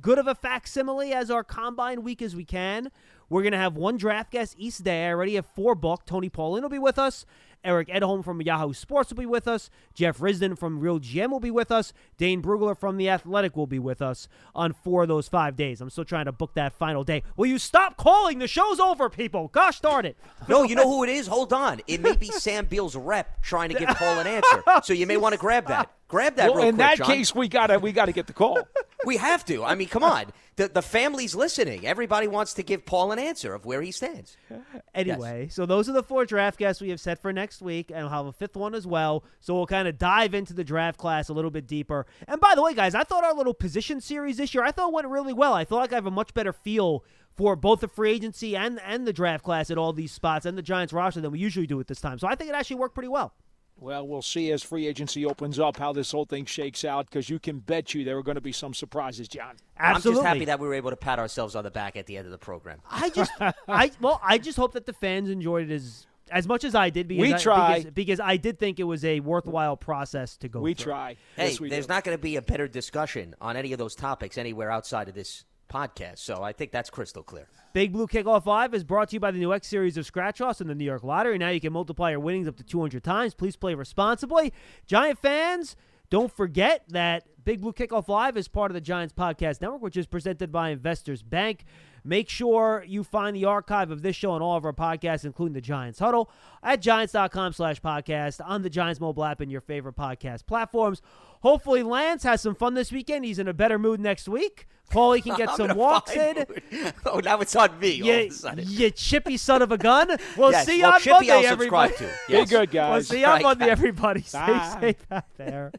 good of a facsimile as our combine week as we can. We're gonna have one draft guest each day. I already have four booked. Tony Pauline will be with us. Eric Edholm from Yahoo Sports will be with us. Jeff Risdon from Real GM will be with us. Dane Brugler from The Athletic will be with us on four of those five days. I'm still trying to book that final day. Will you stop calling? The show's over, people. Gosh darn it.
No, you know who it is? Hold on. It may be Sam Beal's rep trying to give Paul an answer. So you may want to grab that. Grab that
well,
real
in
quick,
that
John.
case, we gotta we gotta get the call.
We have to. I mean, come on. The, the family's listening. Everybody wants to give Paul an answer of where he stands.
Anyway, so those are the four draft guests we have set for next week, and we'll have a fifth one as well. So we'll kind of dive into the draft class a little bit deeper. And by the way, guys, I thought our little position series this year, I thought went really well. I feel like I have a much better feel for both the free agency and and the draft class at all these spots and the Giants roster than we usually do at this time. So I think it actually worked pretty well.
Well, we'll see as free agency opens up how this whole thing shakes out because you can bet you there are going to be some surprises, John.
Absolutely.
I'm just happy that we were able to pat ourselves on the back at the end of the program.
I just, I well, I just hope that the fans enjoyed it as as much as I did. Because
We
I,
try.
because, because I did think it was a worthwhile process to go. Through.
We
through.
try.
Hey,
yes, we
there's
do.
not going to be a better discussion on any of those topics anywhere outside of this podcast. So I think that's crystal clear.
Big Blue Kickoff Live is brought to you by the new X Series of Scratch Offs and the New York Lottery. Now you can multiply your winnings up to 200 times. Please play responsibly. Giant fans, don't forget that Big Blue Kickoff Live is part of the Giants Podcast Network, which is presented by Investors Bank. Make sure you find the archive of this show and all of our podcasts, including the Giants Huddle, at giants.com slash podcast on the Giants mobile app and your favorite podcast platforms. Hopefully, Lance has some fun this weekend. He's in a better mood next week. Paulie can get
I'm
some
in
walks in.
mood. Oh, now it's on me all of
You,
a sudden.
you chippy son of a gun. We'll
Yes,
see you
well,
on
Chippy I'll
Monday,
subscribe
everybody.
to. Yes.
Be good, guys.
We'll see you on
Right.
Monday, everybody. Stay
Bye.
safe out there.